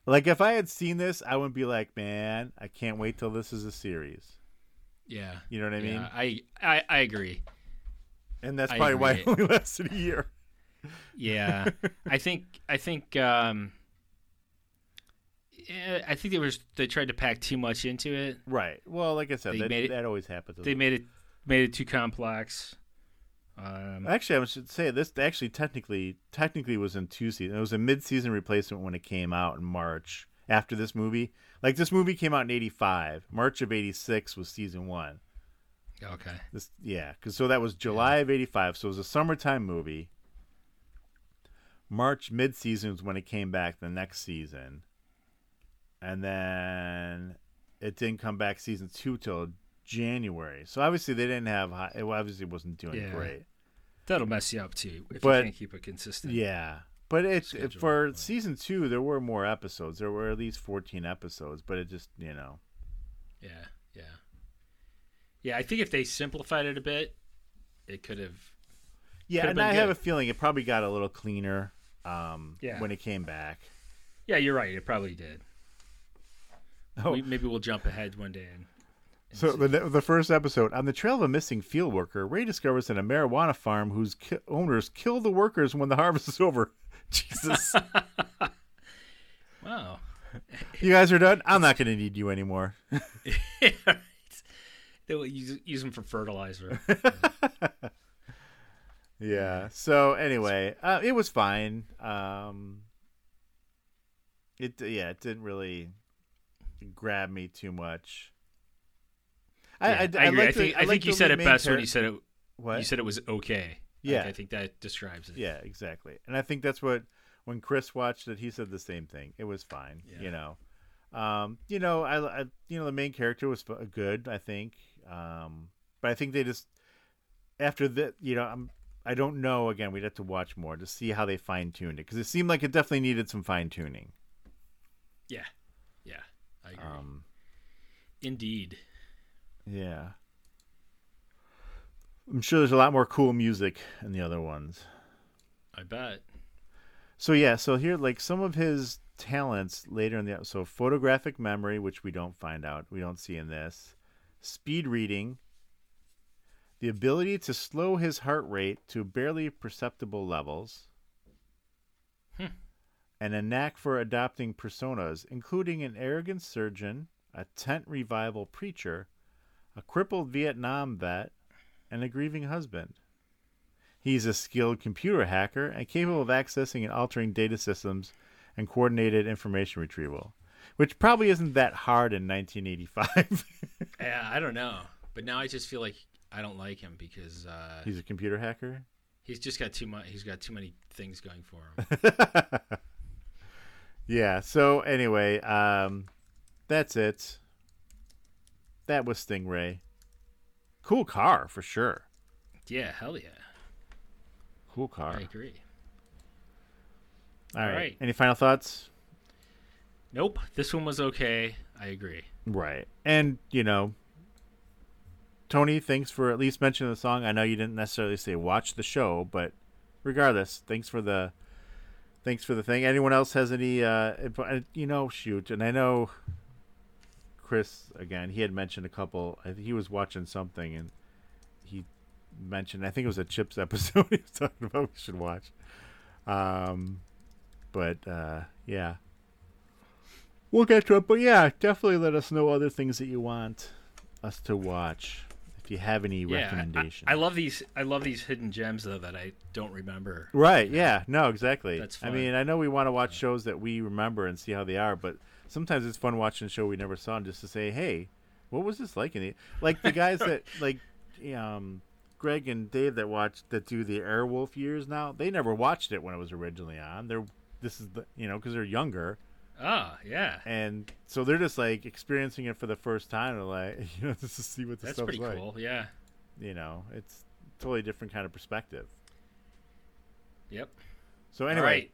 Like if I had seen this, I wouldn't be like, man, I can't wait till this is a series. Yeah. You know what I mean? Yeah, I, I I agree. And that's I probably why it only lasted a year. Yeah, I think I think um, I think they was they tried to pack too much into it. Right. Well, like I said, They that, made it- that always happens. They made it made it too complex. Um, Actually, I should say this actually technically technically was in two seasons. It was a mid-season replacement when it came out in March after this movie. Like this movie came out in '85. March of '86 was season one. okay. This yeah, because so that was July of '85. So it was a summertime movie. March mid-season was when it came back the next season, and then it didn't come back season two till January. So obviously they didn't have. High, it obviously wasn't doing Yeah. great. That'll mess you up too if But- you can't keep it consistent. Yeah, but it's Schedule. for season two. There were more episodes. There were at least fourteen episodes, but it just you know. yeah, yeah, yeah. I think if they simplified it a bit, it could have. Yeah, and I have a feeling it probably got a little cleaner um, Yeah. when it came back. Yeah, you're right. It probably did. Oh. We, maybe we'll jump ahead one day and. and So the the first episode on the trail of a missing field worker, Ray discovers that a marijuana farm whose ki- owners kill the workers when the harvest is over. Jesus, wow. you guys are done. I'm not going to need you anymore. right. They will use, use them for fertilizer. Yeah. So anyway, uh, it was fine. Um, it yeah, it didn't really grab me too much. Yeah, I, agree. I, like the- think I, like think you said it best when you said it. What? You said it was okay. Yeah. Like, I think that describes it. Yeah, exactly. And I think that's what when Chris watched it, he said the same thing. It was fine. Yeah. You know, um, you know, I, I, you know, the main character was good. I think, um, but I think they just after that, you know, I'm. I don't know. Again, we'd have to watch more to see how they fine tuned it because it seemed like it definitely needed some fine tuning. Yeah. Yeah. I agree. Um, Indeed. yeah. I'm sure there's a lot more cool music in the other ones. I bet. So yeah, so here like some of his talents later in the so photographic memory, which we don't find out, we don't see in this. Speed reading, the ability to slow his heart rate to barely perceptible levels, Hmm. and a knack for adopting personas, including an arrogant surgeon, a tent revival preacher, a crippled Vietnam vet, and a grieving husband. He's a skilled computer hacker and capable of accessing and altering data systems and coordinated information retrieval, which probably isn't that hard in 1985. Yeah, I don't know, but now I just feel like I don't like him because uh, He's a computer hacker. he's just got too much. He's got too many things going for him. yeah. So anyway, um, that's it. That was Stingray. Cool car for sure. yeah, hell yeah, Cool car. I agree. All right. right. Any final thoughts? Nope, this one was okay. I agree. Right. And, you know, Tony, thanks for at least mentioning the song. I know you didn't necessarily say watch the show, but regardless, thanks for the thanks for the thing. Anyone else has any uh, you know, shoot, and I know Chris again, he had mentioned a couple he was watching something and he mentioned I think it was a Chips episode he was talking about we should watch. Um but uh yeah. We'll get to it, but yeah, definitely let us know other things that you want us to watch. If you have any Yeah, I- recommendations. I, love these. I love these hidden gems though that I don't remember. Right, yeah. No, exactly. That's I mean, I know we want to watch shows that we remember and see how they are, but sometimes it's fun watching a show we never saw and just to say, "Hey, what was this like?" In the like the guys that like um Greg and Dave that watch that do the Airwolf years now, they never watched it when it was originally on. They're this is the you know because they're younger Ah, yeah, and so they're just like experiencing it for the first time. They're like, you know, just to see what the that's stuff's pretty like. cool. Yeah, You know, it's totally different kind of perspective. yep. So anyway, right.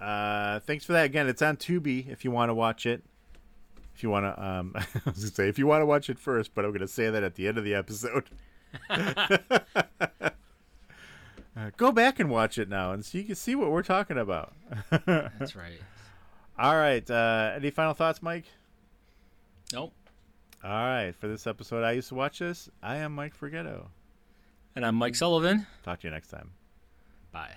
Uh, thanks for that. Again, it's on Tubi if you want to watch it. If you want to, um, I was gonna say if you want to watch it first, but I'm gonna say that at the end of the episode. Uh, go back and watch it now, and so you can see what we're talking about. That's right. All right. Uh, any final thoughts, Mike? Nope. All right. For this episode, I used to watch this. I am Mike Forgetto. And I'm Mike Sullivan. Talk to you next time. Bye.